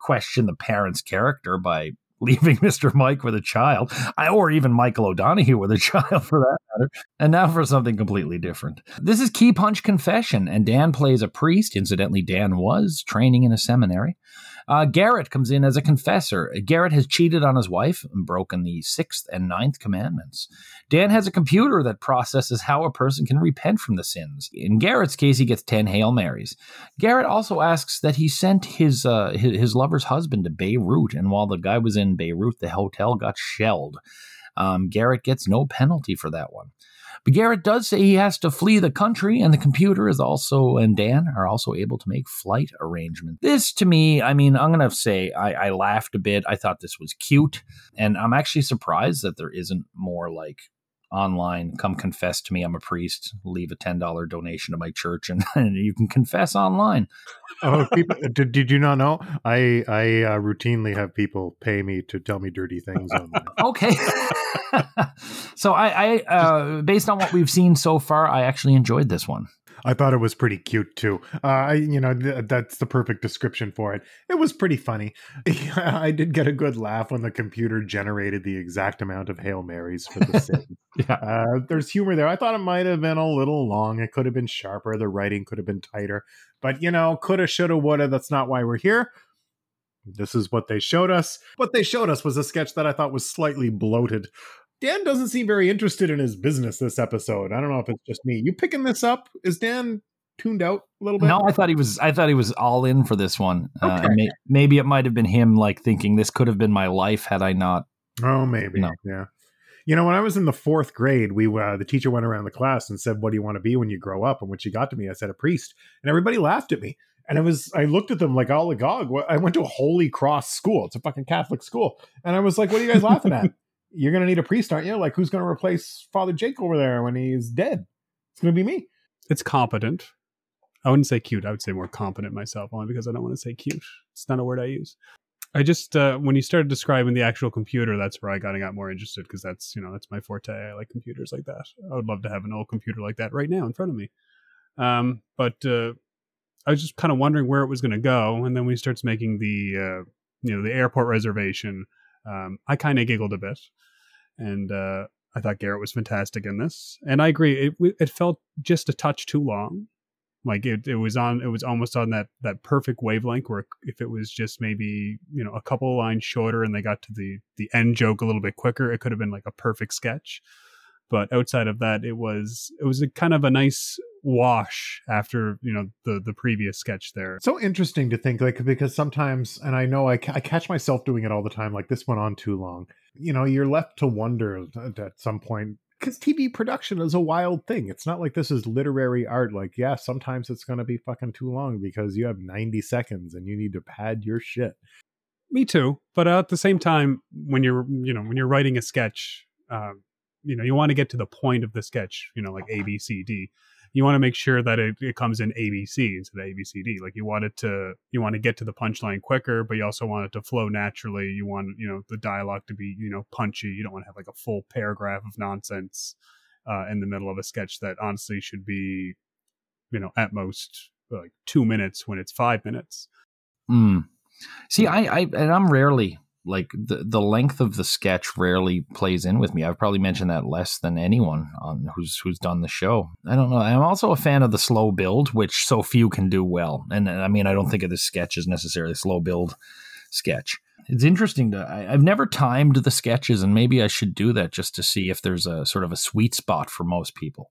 question the parent's character by leaving Mr. Mike with a child, or even Michael O'Donoghue with a child for that matter. And now for something completely different. This is Key Punch Confession, and Dan plays a priest. Incidentally, Dan was training in a seminary. Uh, Garrett comes in as a confessor. Garrett has cheated on his wife and broken the sixth and ninth commandments. Dan has a computer that processes how a person can repent from the sins. In Garrett's case, he gets 10 Hail Marys. Garrett also asks that he sent his, uh, his, his, lover's husband to Beirut, and while the guy was in Beirut, the hotel got shelled. Um, Garrett gets no penalty for that one. But Garrett does say he has to flee the country, and the computer is also, and Dan are also able to make flight arrangements. This, to me, I mean, I'm to say I, I laughed a bit. I thought this was cute. And I'm actually surprised that there isn't more like online come confess to me i'm a priest leave a $10 donation to my church and, and you can confess online. Oh people did, did you not know? I i uh, routinely have people pay me to tell me dirty things online. Okay. So i i uh, based on what we've seen so far i actually enjoyed this one I thought it was pretty cute too. Uh, I, you know, th- that's the perfect description for it. It was pretty funny. I did get a good laugh when the computer generated the exact amount of hail marys for the sins. yeah, uh, there's humor there. I thought it might have been a little long. It could have been sharper. The writing could have been tighter. But you know, coulda, shoulda, woulda. That's not why we're here. This is what they showed us. What they showed us was a sketch that I thought was slightly bloated. Dan doesn't seem very interested in his business this episode. I don't know if it's just me. You picking this up? Is Dan tuned out a little bit? No, I thought he was. I thought he was all in for this one. Uh, okay. Uh, may, maybe it might have been him, like thinking this could have been my life had I not. Oh, maybe. No. Yeah. You know, when I was in the fourth grade, we uh, the teacher went around the class and said, "What do you want to be when you grow up?" And when she got to me, I said, "A priest," and everybody laughed at me. And I was, I looked at them like all agog. I went to a Holy Cross school. It's a fucking Catholic school, and I was like, "What are you guys laughing at?" you're going to need a priest, aren't you? Like, who's going to replace Father Jake over there when he's dead? It's going to be me. It's competent. I wouldn't say cute. I would say more competent myself, only because I don't want to say cute. It's not a word I use. I just uh, when you started describing the actual computer, that's where I got got more interested because that's you know that's my forte. I like computers like that. I would love to have an old computer like that right now in front of me. Um, but uh, I was just kind of wondering where it was going to go, and then when he starts making the uh, you know the airport reservation, um, I kind of giggled a bit and uh, I thought Garrett was fantastic in this. And I agree, it it felt just a touch too long. Like it, it was on, it was almost on that that perfect wavelength. Where if it was just maybe you know a couple lines shorter and they got to the the end joke a little bit quicker, it could have been like a perfect sketch. But outside of that, it was it was a kind of a nice wash after you know the the previous sketch there so interesting to think like because sometimes and i know I, I catch myself doing it all the time like this went on too long you know you're left to wonder at some point because TV production is a wild thing. It's not like this is literary art. Like, yeah, sometimes it's going to be fucking too long because you have 90 seconds and you need to pad your shit. Me too. But at the same time, when you're, you know, when you're writing a sketch, um, you know, you want to get to the point of the sketch, you know, like A, B, C, D you want to make sure that it, it comes in ABC instead of ABCD. Like you want it to, you want to get to the punchline quicker, but you also want it to flow naturally. You want, you know, the dialogue to be, you know, punchy. You don't want to have like a full paragraph of nonsense uh, in the middle of a sketch that honestly should be, you know, at most like two minutes when it's five minutes. Mm. See, I, I, and I'm rarely like the the length of the sketch rarely plays in with me. I've probably mentioned that less than anyone on who's who's done the show. I don't know. I'm also a fan of the slow build, which so few can do well. And I mean, I don't think of this sketch as necessarily slow build sketch. It's interesting to I, I've never timed the sketches, and maybe I should do that just to see if there's a sort of a sweet spot for most people.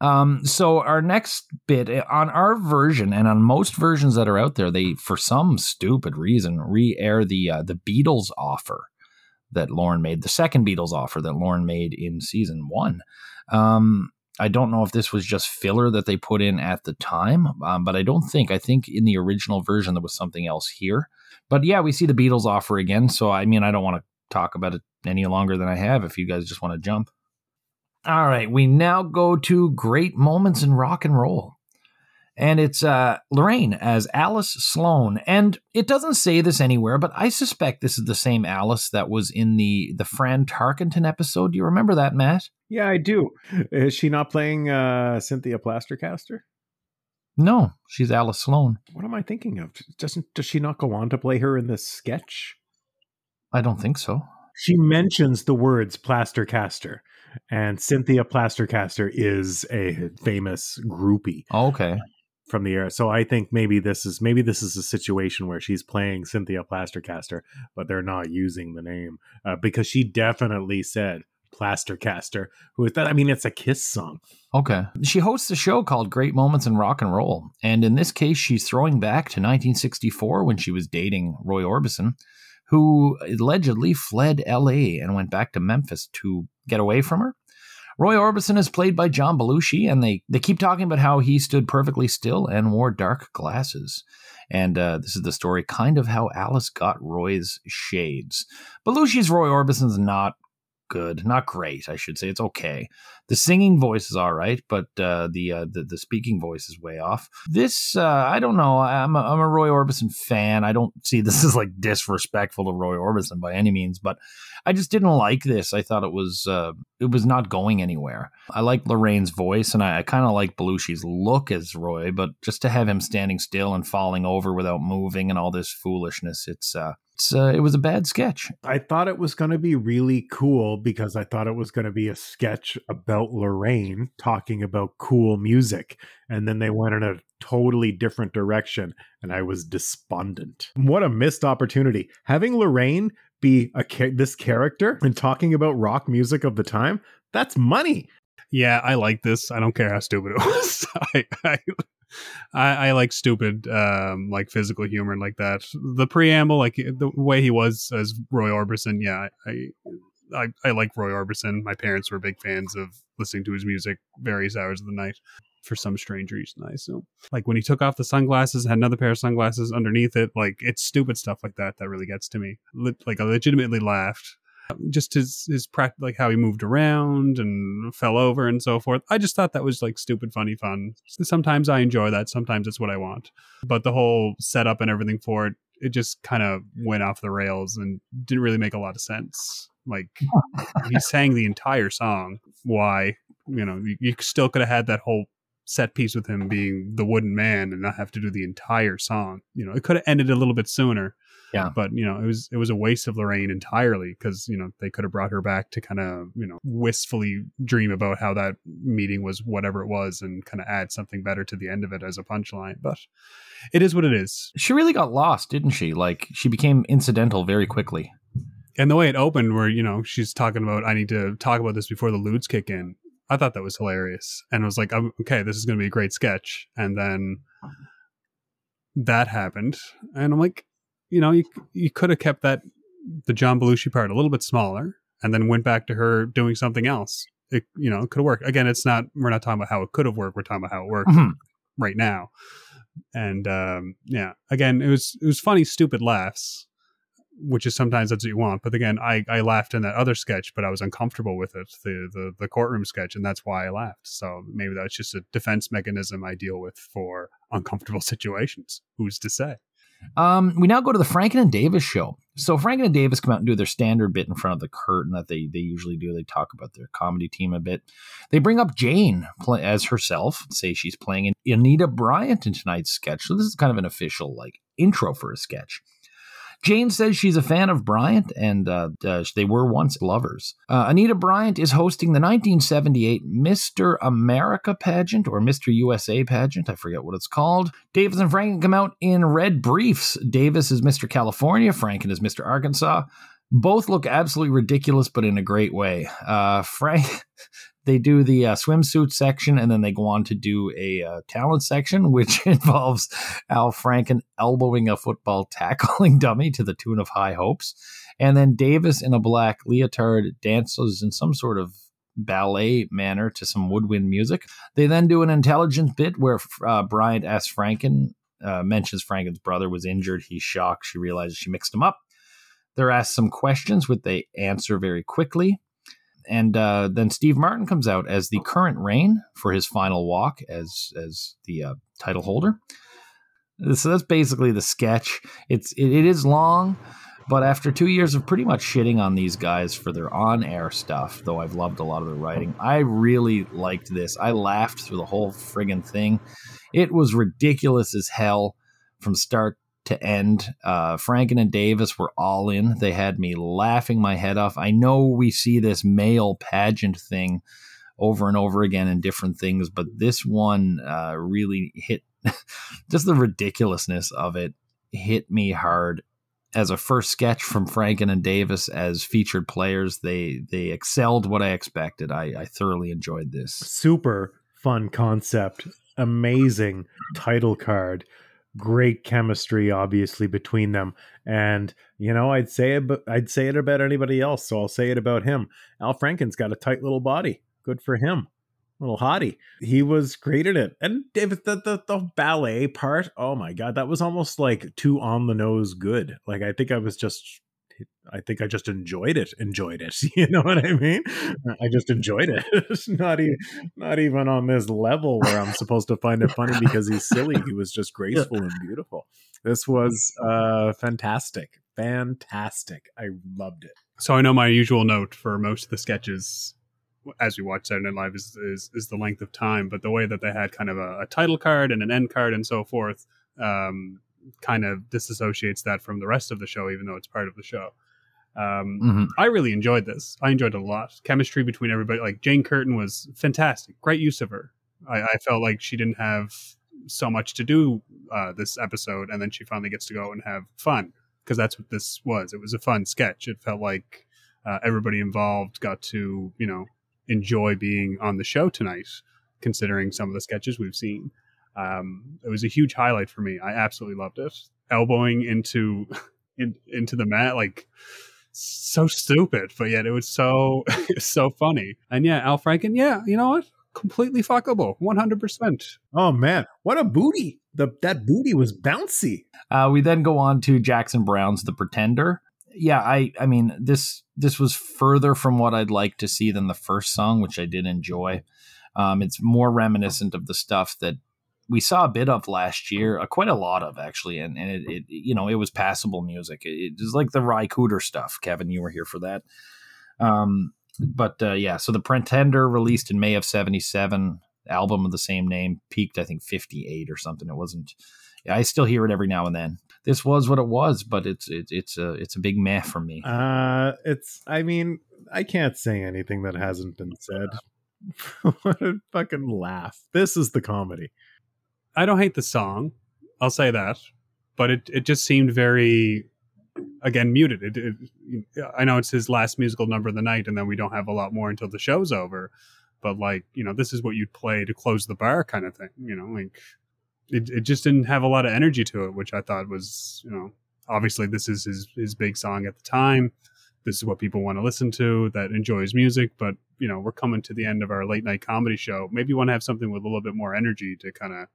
Um, so our next bit eh, on our version and on most versions that are out there, they for some stupid reason re-air the uh, the Beatles offer that Lorne made, the second Beatles offer that Lorne made in season one. Um, I don't know if this was just filler that they put in at the time, um, but I don't think. I think in the original version there was something else here. But yeah, we see the Beatles offer again. So I mean, I don't want to talk about it any longer than I have. If you guys just want to jump. All right, we now go to great moments in rock and roll. And it's uh, Laraine as Alice Sloan. And it doesn't say this anywhere, but I suspect this is the same Alice that was in the, the Fran Tarkenton episode. Do you remember that, Matt? Yeah, I do. Is she not playing uh, Cynthia Plastercaster? No, she's Alice Sloan. What am I thinking of? Doesn't does she not go on to play her in this sketch? I don't think so. She mentions the words Plastercaster and Cynthia Plastercaster is a famous groupie. okay. From the era, so I think maybe this is maybe this is a situation where she's playing Cynthia Plastercaster, but they're not using the name uh, because she definitely said Plastercaster. Who is that? I mean, it's a Kiss song. Okay. She hosts a show called Great Moments in Rock and Roll, and in this case, she's throwing back to 1964 when she was dating Roy Orbison who allegedly fled LA and went back to Memphis to get away from her. Roy Orbison is played by John Belushi, and they, they keep talking about how he stood perfectly still and wore dark glasses. And uh, this is the story, kind of how Alice got Roy's shades. Belushi's Roy Orbison's not good, not great, I should say. It's okay. The singing voice is all right, but uh, the, uh, the the speaking voice is way off. This uh, I don't know. I'm a, I'm a Roy Orbison fan. I don't see this as like disrespectful to Roy Orbison by any means, but I just didn't like this. I thought it was uh, it was not going anywhere. I like Laraine's voice, and I, I kind of like Belushi's look as Roy, but just to have him standing still and falling over without moving and all this foolishness, it's uh, uh, it was a bad sketch. I thought it was going to be really cool because I thought it was going to be a sketch about Laraine talking about cool music. And then they went in a totally different direction, and I was despondent. What a missed opportunity. Having Laraine be a this character and talking about rock music of the time, that's money. Yeah, I like this. I don't care how stupid it was. I, I I, I like stupid, um, like physical humor like that. The preamble, like the way he was as Roy Orbison, yeah, I, I, I like Roy Orbison. My parents were big fans of listening to his music various hours of the night for some strange reason. I assume, like when he took off the sunglasses, had another pair of sunglasses underneath it. Like it's stupid stuff like that that really gets to me. Like I legitimately laughed just his his like how he moved around and fell over and so forth. I just thought that was like stupid, funny fun. Sometimes I enjoy that. Sometimes it's what I want. But the whole setup and everything for it, it just kind of went off the rails and didn't really make a lot of sense. Like he sang the entire song. Why? You know, you, you still could have had that whole set piece with him being the wooden man and not have to do the entire song. You know, it could have ended a little bit sooner yeah. But you know, it was it was a waste of Laraine entirely because you know they could have brought her back to kind of you know wistfully dream about how that meeting was whatever it was and kind of add something better to the end of it as a punchline. But it is what it is. She really got lost, didn't she? Like she became incidental very quickly. And the way it opened, where you know she's talking about, I need to talk about this before the ludes kick in. I thought that was hilarious, and I was like, oh, okay, this is going to be a great sketch. And then that happened, and I'm like, you know, you you could have kept that the John Belushi part a little bit smaller and then went back to her doing something else. It you know it could work. Again, it's not. We're not talking about how it could have worked. We're talking about how it worked Mhm. right now. And um, yeah, again, it was it was funny, stupid laughs, which is sometimes that's what you want. But again, I I laughed in that other sketch, but I was uncomfortable with it, the the the courtroom sketch, and that's why I laughed. So maybe that's just a defense mechanism I deal with for uncomfortable situations. Who's to say? Um, we now go to the Franken and Davis show. So Franken and Davis come out and do their standard bit in front of the curtain that they they usually do. They talk about their comedy team a bit. They bring up Jane play, as herself, say she's playing Anita Bryant in tonight's sketch. So this is kind of an official like intro for a sketch. Jane says she's a fan of Bryant, and uh, uh, they were once lovers. Uh, Anita Bryant is hosting the 1978 Mr. America pageant or Mr. USA pageant. I forget what it's called. Davis and Franken come out in red briefs. Davis is Mr. California, Franken is Mr. Arkansas. Both look absolutely ridiculous, but in a great way. Uh, Frank, they do the uh, swimsuit section, and then they go on to do a uh, talent section, which involves Al Franken elbowing a football tackling dummy to the tune of High Hopes, and then Davis in a black leotard dances in some sort of ballet manner to some woodwind music. They then do an intelligence bit where uh, Bryant asks Franken, uh, mentions Franken's brother was injured. He's shocked. She realizes she mixed him up. They're asked some questions, which they answer very quickly. And uh, then Steve Martin comes out as the current reign for his final walk as as the uh, title holder. So that's basically the sketch. It's it, it is long, but after two years of pretty much shitting on these guys for their on air stuff, though I've loved a lot of their writing, I really liked this. I laughed through the whole friggin' thing. It was ridiculous as hell from start to end. Uh, Franken and Davis were all in. They had me laughing my head off. I know we see this male pageant thing over and over again in different things, but this one uh, really hit just the ridiculousness of it hit me hard. As a first sketch from Franken and Davis as featured players, they they excelled what I expected. I, I thoroughly enjoyed this. Super fun concept. Amazing title card. Great chemistry, obviously, between them. And you know, I'd say it, I'd say it about anybody else, so I'll say it about him. Al Franken's got a tight little body. Good for him. Little hottie. He was great at it. And David, the, the the ballet part, oh my god, that was almost like too on the nose good. Like I think I was just I think I just enjoyed it. Enjoyed it. You know what I mean? I just enjoyed it. not even not even on this level where I'm supposed to find it funny because he's silly. He was just graceful and beautiful. This was uh fantastic. Fantastic. I loved it. So I know my usual note for most of the sketches as we watch Saturday Night Live is, is, is the length of time, but the way that they had kind of a, a title card and an end card and so forth um, kind of disassociates that from the rest of the show, even though it's part of the show. Um, Mhm. I really enjoyed this. I enjoyed it a lot. Chemistry between everybody, like Jane Curtin, was fantastic. Great use of her. I, I felt like she didn't have so much to do uh, this episode, and then she finally gets to go and have fun because that's what this was. It was a fun sketch. It felt like uh, everybody involved got to, you know, enjoy being on the show tonight, considering some of the sketches we've seen. Um, it was a huge highlight for me. I absolutely loved it. Elbowing into in, into the mat, like so stupid, but yet it was so so funny. And yeah, Al Franken, yeah, you know what? Completely fuckable, one hundred percent. Oh man, what a booty. The that booty was bouncy. Uh, we then go on to Jackson Browne's The Pretender. Yeah, I I mean this this was further from what I'd like to see than the first song, which I did enjoy. Um, it's more reminiscent of the stuff that we saw a bit of last year, uh, quite a lot of actually, and, and it, it you know it was passable music. It, it was like the Ry Cooder stuff. Kevin, you were here for that. Um, but uh, yeah, so the Pretender released in May of '77, album of the same name, peaked I think '58 or something. It wasn't. I still hear it every now and then. This was what it was, but it's it's it's a it's a big meh for me. Uh it's I mean, I can't say anything that hasn't been said. what a fucking laugh. This is the comedy. I don't hate the song. I'll say that, but it it just seemed very again muted. It, it, I know it's his last musical number of the night, and then we don't have a lot more until the show's over. But like you know, this is what you'd play to close the bar, kind of thing. You know, like it it just didn't have a lot of energy to it, which I thought was you know obviously this is his his big song at the time. this is what people want to listen to that enjoys music, but you know, we're coming to the end of our late night comedy show. Maybe you want to have something with a little bit more energy to kind of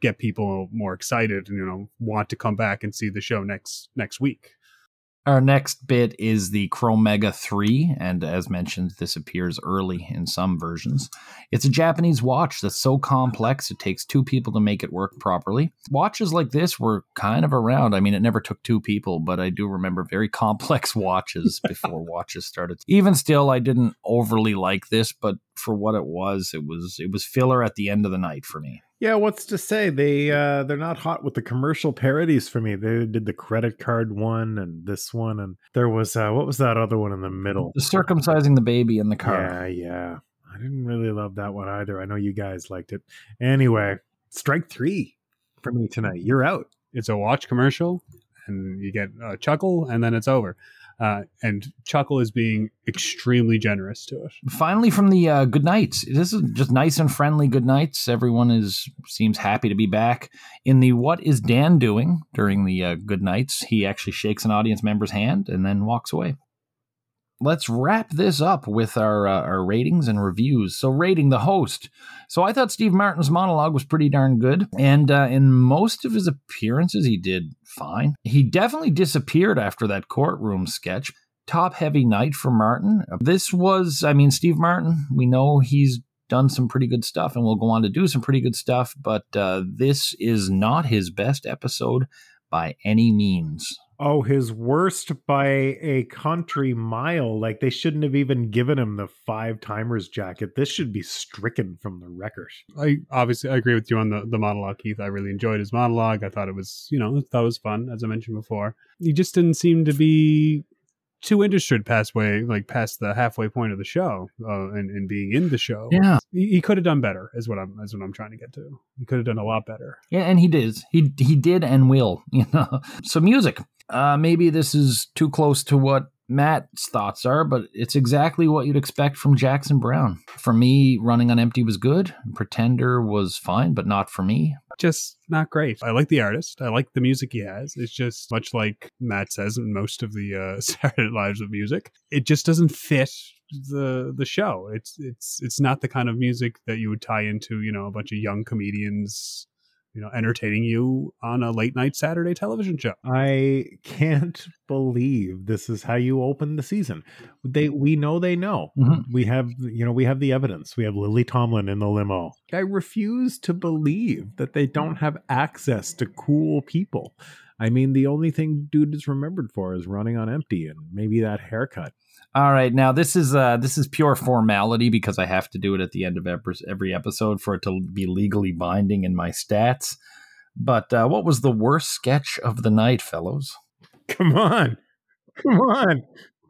get people more excited and you know want to come back and see the show next next week. Our next bit is the Chromega 3, and as mentioned, this appears early in some versions. It's a Japanese watch that's so complex it takes two people to make it work properly. Watches like this were kind of around. I mean, it never took two people, but I do remember very complex watches before watches started. Even still, I didn't overly like this, but for what it was, it was it was filler at the end of the night for me. Yeah, what's to say? They uh they're not hot with the commercial parodies for me. They did the credit card one and this one and there was uh what was that other one in the middle? The circumcising the baby in the car. Yeah, yeah. I didn't really love that one either. I know you guys liked it. Anyway, strike 3 for me tonight. You're out. It's a watch commercial and you get a chuckle and then it's over. Uh, and Chuckle is being extremely generous to it. Finally, from the uh, good nights. This is just nice and friendly good nights. Everyone is seems happy to be back. In the what is Dan doing during the uh, good nights? He actually shakes an audience member's hand and then walks away let's wrap this up with our uh, our ratings and reviews. So, rating the host. So, I thought Steve Martin's monologue was pretty darn good, and uh, in most of his appearances, he did fine. He definitely disappeared after that courtroom sketch. Top heavy night for Martin. This was, I mean, Steve Martin. We know he's done some pretty good stuff, and will go on to do some pretty good stuff. But uh, this is not his best episode by any means. Oh, his worst by a country mile. Like they shouldn't have even given him the five timers jacket. This should be stricken from the record. I obviously I agree with you on the, the monologue, Keith. I really enjoyed his monologue. I thought it was, you know, thought it was fun, as I mentioned before. He just didn't seem to be too interested past way like past the halfway point of the show uh, and, and being in the show yeah he, he could have done better is what i'm is what i'm trying to get to he could have done a lot better yeah and he did he he did and will you know so music uh maybe this is too close to what Matt's thoughts are, but it's exactly what you'd expect from Jackson Browne. For me, Running on Empty was good. Pretender was fine, but not for me. Just not great. I like the artist. I like the music he has. It's just much like Matt says in most of the uh, Saturday Lives of music. It just doesn't fit the the show. It's it's it's not the kind of music that you would tie into you know a bunch of young comedians you know entertaining you on a late night Saturday television show. I can't believe this is how you open the season. They we know they know. Mm-hmm. We have you know we have the evidence. We have Lily Tomlin in the limo. I refuse to believe that they don't have access to cool people. I mean, the only thing dude is remembered for is running on empty and maybe that haircut. All right, now this is uh this is pure formality because I have to do it at the end of every episode for it to be legally binding in my stats. But uh, what was the worst sketch of the night, fellows? Come on, come on,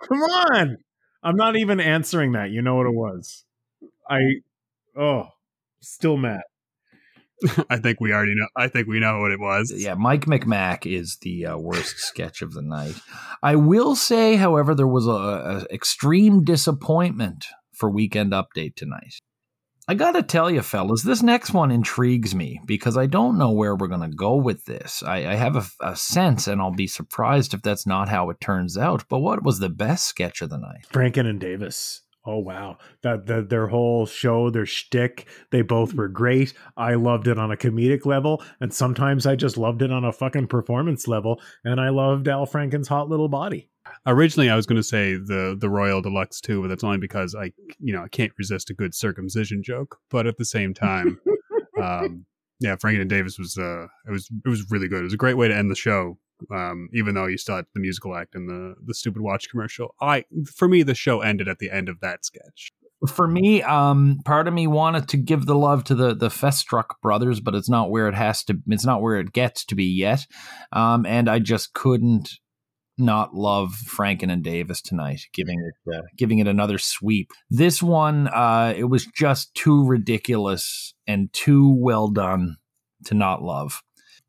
come on! I'm not even answering that. You know what it was. I oh, still mad. I think we already know. I think we know what it was. Yeah, Mike McMack is the uh, worst sketch of the night. I will say, however, there was a, a extreme disappointment for Weekend Update tonight. I gotta tell you, fellas, this next one intrigues me because I don't know where we're gonna go with this. I, I have a, a, sense, and I'll be surprised if that's not how it turns out. But what was the best sketch of the night? Franken and Davis. Oh wow, that the, their whole show, their shtick, they both were great. I loved it on a comedic level, and sometimes I just loved it on a fucking performance level. And I loved Al Franken's hot little body. Originally, I was going to say the the Royal Deluxe too, but that's only because I you know I can't resist a good circumcision joke. But at the same time, um, yeah, Franken and Davis was uh it was it was really good. It was a great way to end the show um, even though you still had the musical act and the the stupid watch commercial. I for me the show ended at the end of that sketch. For me, um, part of me wanted to give the love to the the Festrunk brothers, but it's not where it has to. It's not where it gets to be yet, um, and I just couldn't not love Franken and Davis tonight, giving it uh, giving it another sweep. This one, uh, it was just too ridiculous and too well done to not love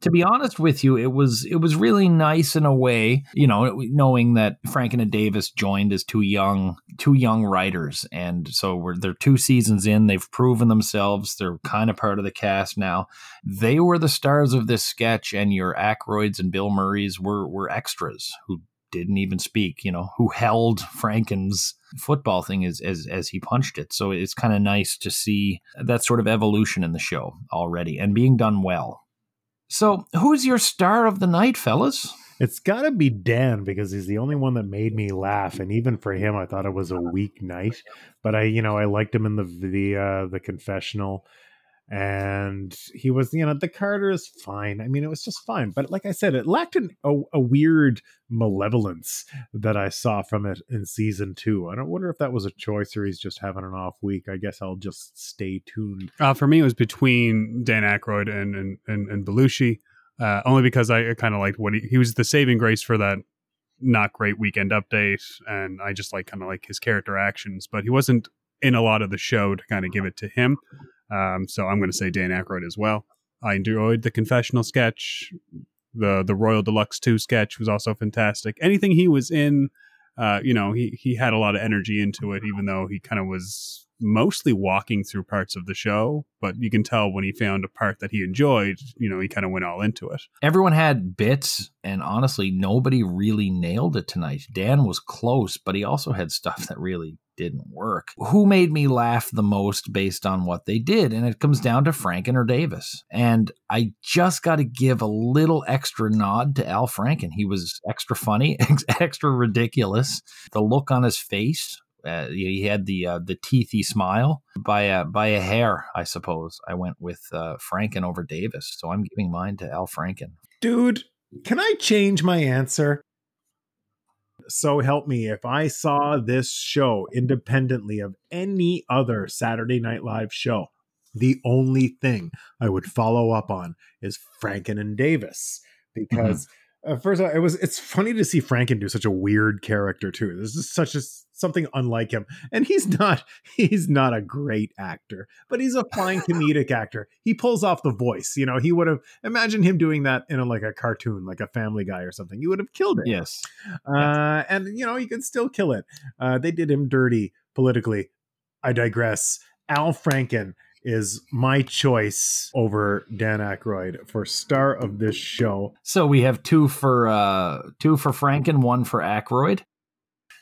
to be honest with you, it was it was really nice in a way, you know, knowing that Franken and Davis joined as two young two young writers, and so we're they're two seasons in. They've proven themselves. They're kind of part of the cast now. They were the stars of this sketch, and your Aykroyds and Bill Murrays were were extras who didn't even speak, you know, who held Franken's football thing as as, as he punched it. So it's kind of nice to see that sort of evolution in the show already and being done well. So, who's your star of the night, fellas? It's got to be Dan because he's the only one that made me laugh, and even for him, I thought it was a weak night. But I, you know, I liked him in the the uh, the confessional and he was you know the carter is fine. I mean it was just fine but like i said it lacked an, a, a, weird malevolence that i saw from it in season two. I don't wonder if that was a choice or he's just having an off week. I guess i'll just stay tuned. Uh, for me it was between dan Aykroyd and and and, and belushi uh, only because i kind of liked what he, he was the saving grace for that not great weekend update and i just like kind of like his character actions but he wasn't in a lot of the show to kind of give it to him um, so I'm going to say Dan Aykroyd as well. I enjoyed the confessional sketch. The the Royal Deluxe 2 sketch was also fantastic. Anything he was in, uh, you know, he, he had a lot of energy into it, even though he kind of was mostly walking through parts of the show. But you can tell when he found a part that he enjoyed, you know, he kind of went all into it. Everyone had bits, and honestly, nobody really nailed it tonight. Dan was close, but he also had stuff that really didn't work. Who made me laugh the most based on what they did? And it comes down to Franken or Davis. And I just got to give a little extra nod to Al Franken. He was extra funny, extra ridiculous. The look on his face uh, he had the uh, the teethy smile by a by a hair, I suppose. I went with uh, Franken over Davis, so I'm giving mine to Al Franken. Dude, can I change my answer? So help me, if I saw this show independently of any other Saturday Night Live show, the only thing I would follow up on is Franken and Davis because mm-hmm. Uh, first, it was it's funny to see Franken do such a weird character too. This is such a something unlike him, and he's not he's not a great actor, but he's a fine comedic actor. He pulls off the voice. You know, he would have imagine him doing that in a, like a cartoon, like a Family Guy or something. You would have killed it. Yes, uh, and you know he could still kill it. Uh, they did him dirty politically. I digress. Al Franken is my choice over Dan Aykroyd for star of this show. So we have two for uh two for Franken, one for Aykroyd.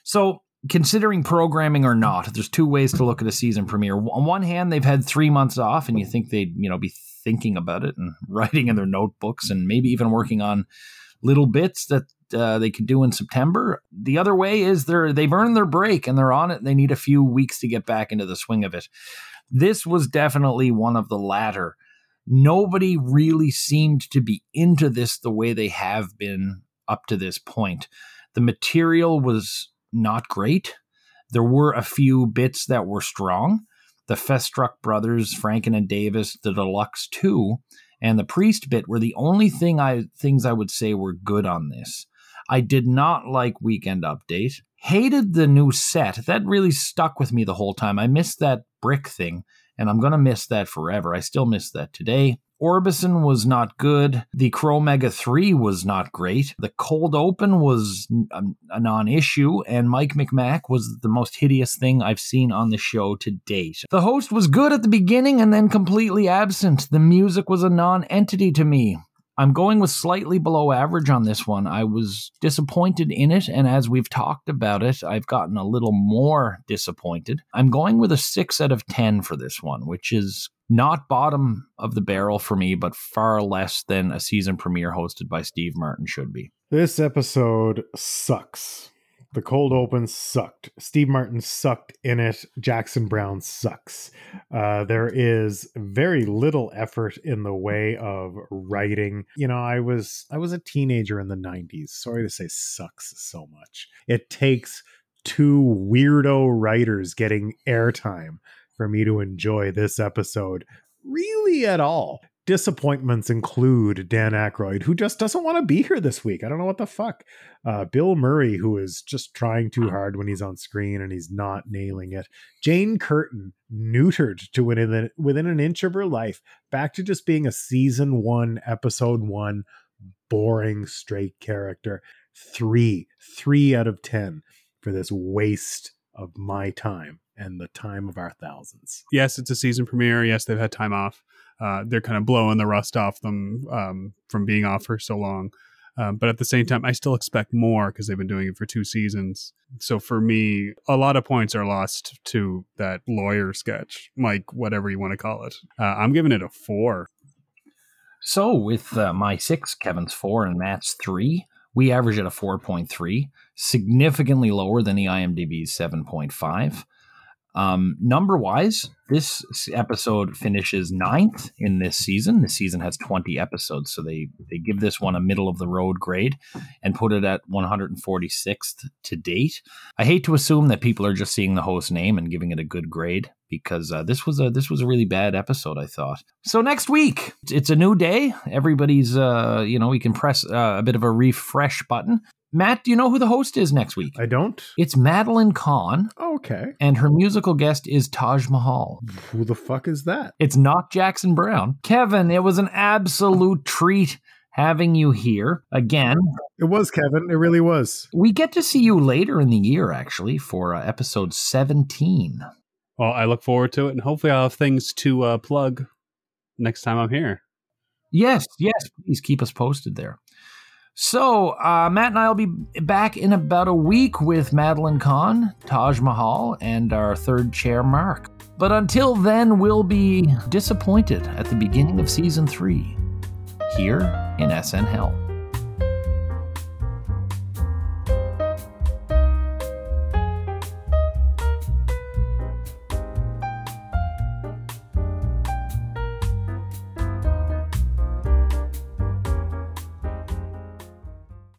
So considering programming or not, there's two ways to look at a season premiere. On one hand, they've had three months off, and you think they'd you know be thinking about it and writing in their notebooks, and maybe even working on little bits that uh, they could do in September. The other way is they're they've earned their break and they're on it. They need a few weeks to get back into the swing of it. This was definitely one of the latter. Nobody really seemed to be into this the way they have been up to this point. The material was not great. There were a few bits that were strong. The Festrunk brothers, Franken and Davis, the Deluxe 2, and the Priest bit were the only thing I things I would say were good on this. I did not like Weekend Update. Hated the new set. That really stuck with me the whole time. I missed that brick thing, and I'm going to miss that forever. I still miss that today. Orbison was not good. The Chromega 3 was not great. The Cold Open was a non issue, and Mike McMack was the most hideous thing I've seen on the show to date. The host was good at the beginning and then completely absent. The music was a non entity to me. I'm going with slightly below average on this one. I was disappointed in it, and as we've talked about it, I've gotten a little more disappointed. I'm going with a 6 out of 10 for this one, which is not bottom of the barrel for me, but far less than a season premiere hosted by Steve Martin should be. This episode sucks. The cold open sucked. Steve Martin sucked in it. Jackson Browne sucks. Uh, there is very little effort in the way of writing. You know, I was I was a teenager in the '90s. Sorry to say, sucks so much. It takes two weirdo writers getting airtime for me to enjoy this episode really at all disappointments include Dan Aykroyd, who just doesn't want to be here this week. I don't know what the fuck. Uh, Bill Murray, who is just trying too hard when he's on screen and he's not nailing it. Jane Curtin, neutered to within, within an inch of her life, back to just being a season one, episode one, boring straight character. Three, three out of 10 for this waste of my time and the time of our thousands. Yes, it's a season premiere. Yes, they've had time off uh, they're kind of blowing the rust off them um, from being off for so long. Um, but at the same time, I still expect more because they've been doing it for two seasons. So for me, a lot of points are lost to that lawyer sketch, Mike, whatever you want to call it. Uh, I'm giving it a four. So with uh, my six, Kevin's four, and Matt's three, we average at a 4.3, significantly lower than the IMDb's 7.5. Um, number wise, this episode finishes ninth in this season. This season has 20 episodes, so they, they give this one a middle of the road grade and put it at 146th to date. I hate to assume that people are just seeing the host name and giving it a good grade because uh, this was a this was a really bad episode. I thought. So next week, it's a new day. Everybody's uh, you know we can press uh, a bit of a refresh button Matt, do you know who the host is next week? I don't. It's Madeline Kahn. Okay. And her musical guest is Taj Mahal. Who the fuck is that? It's not Jackson Browne. Kevin, it was an absolute treat having you here again. It was, Kevin. It really was. We get to see you later in the year, actually, for uh, episode 17. Well, I look forward to it, and hopefully I'll have things to uh, plug next time I'm here. Yes, yes. Please keep us posted there. So, uh, Matt and I will be back in about a week with Madeline Kahn, Taj Mahal, and our third chair, Mark. But until then, we'll be disappointed at the beginning of season three here in SN Hell.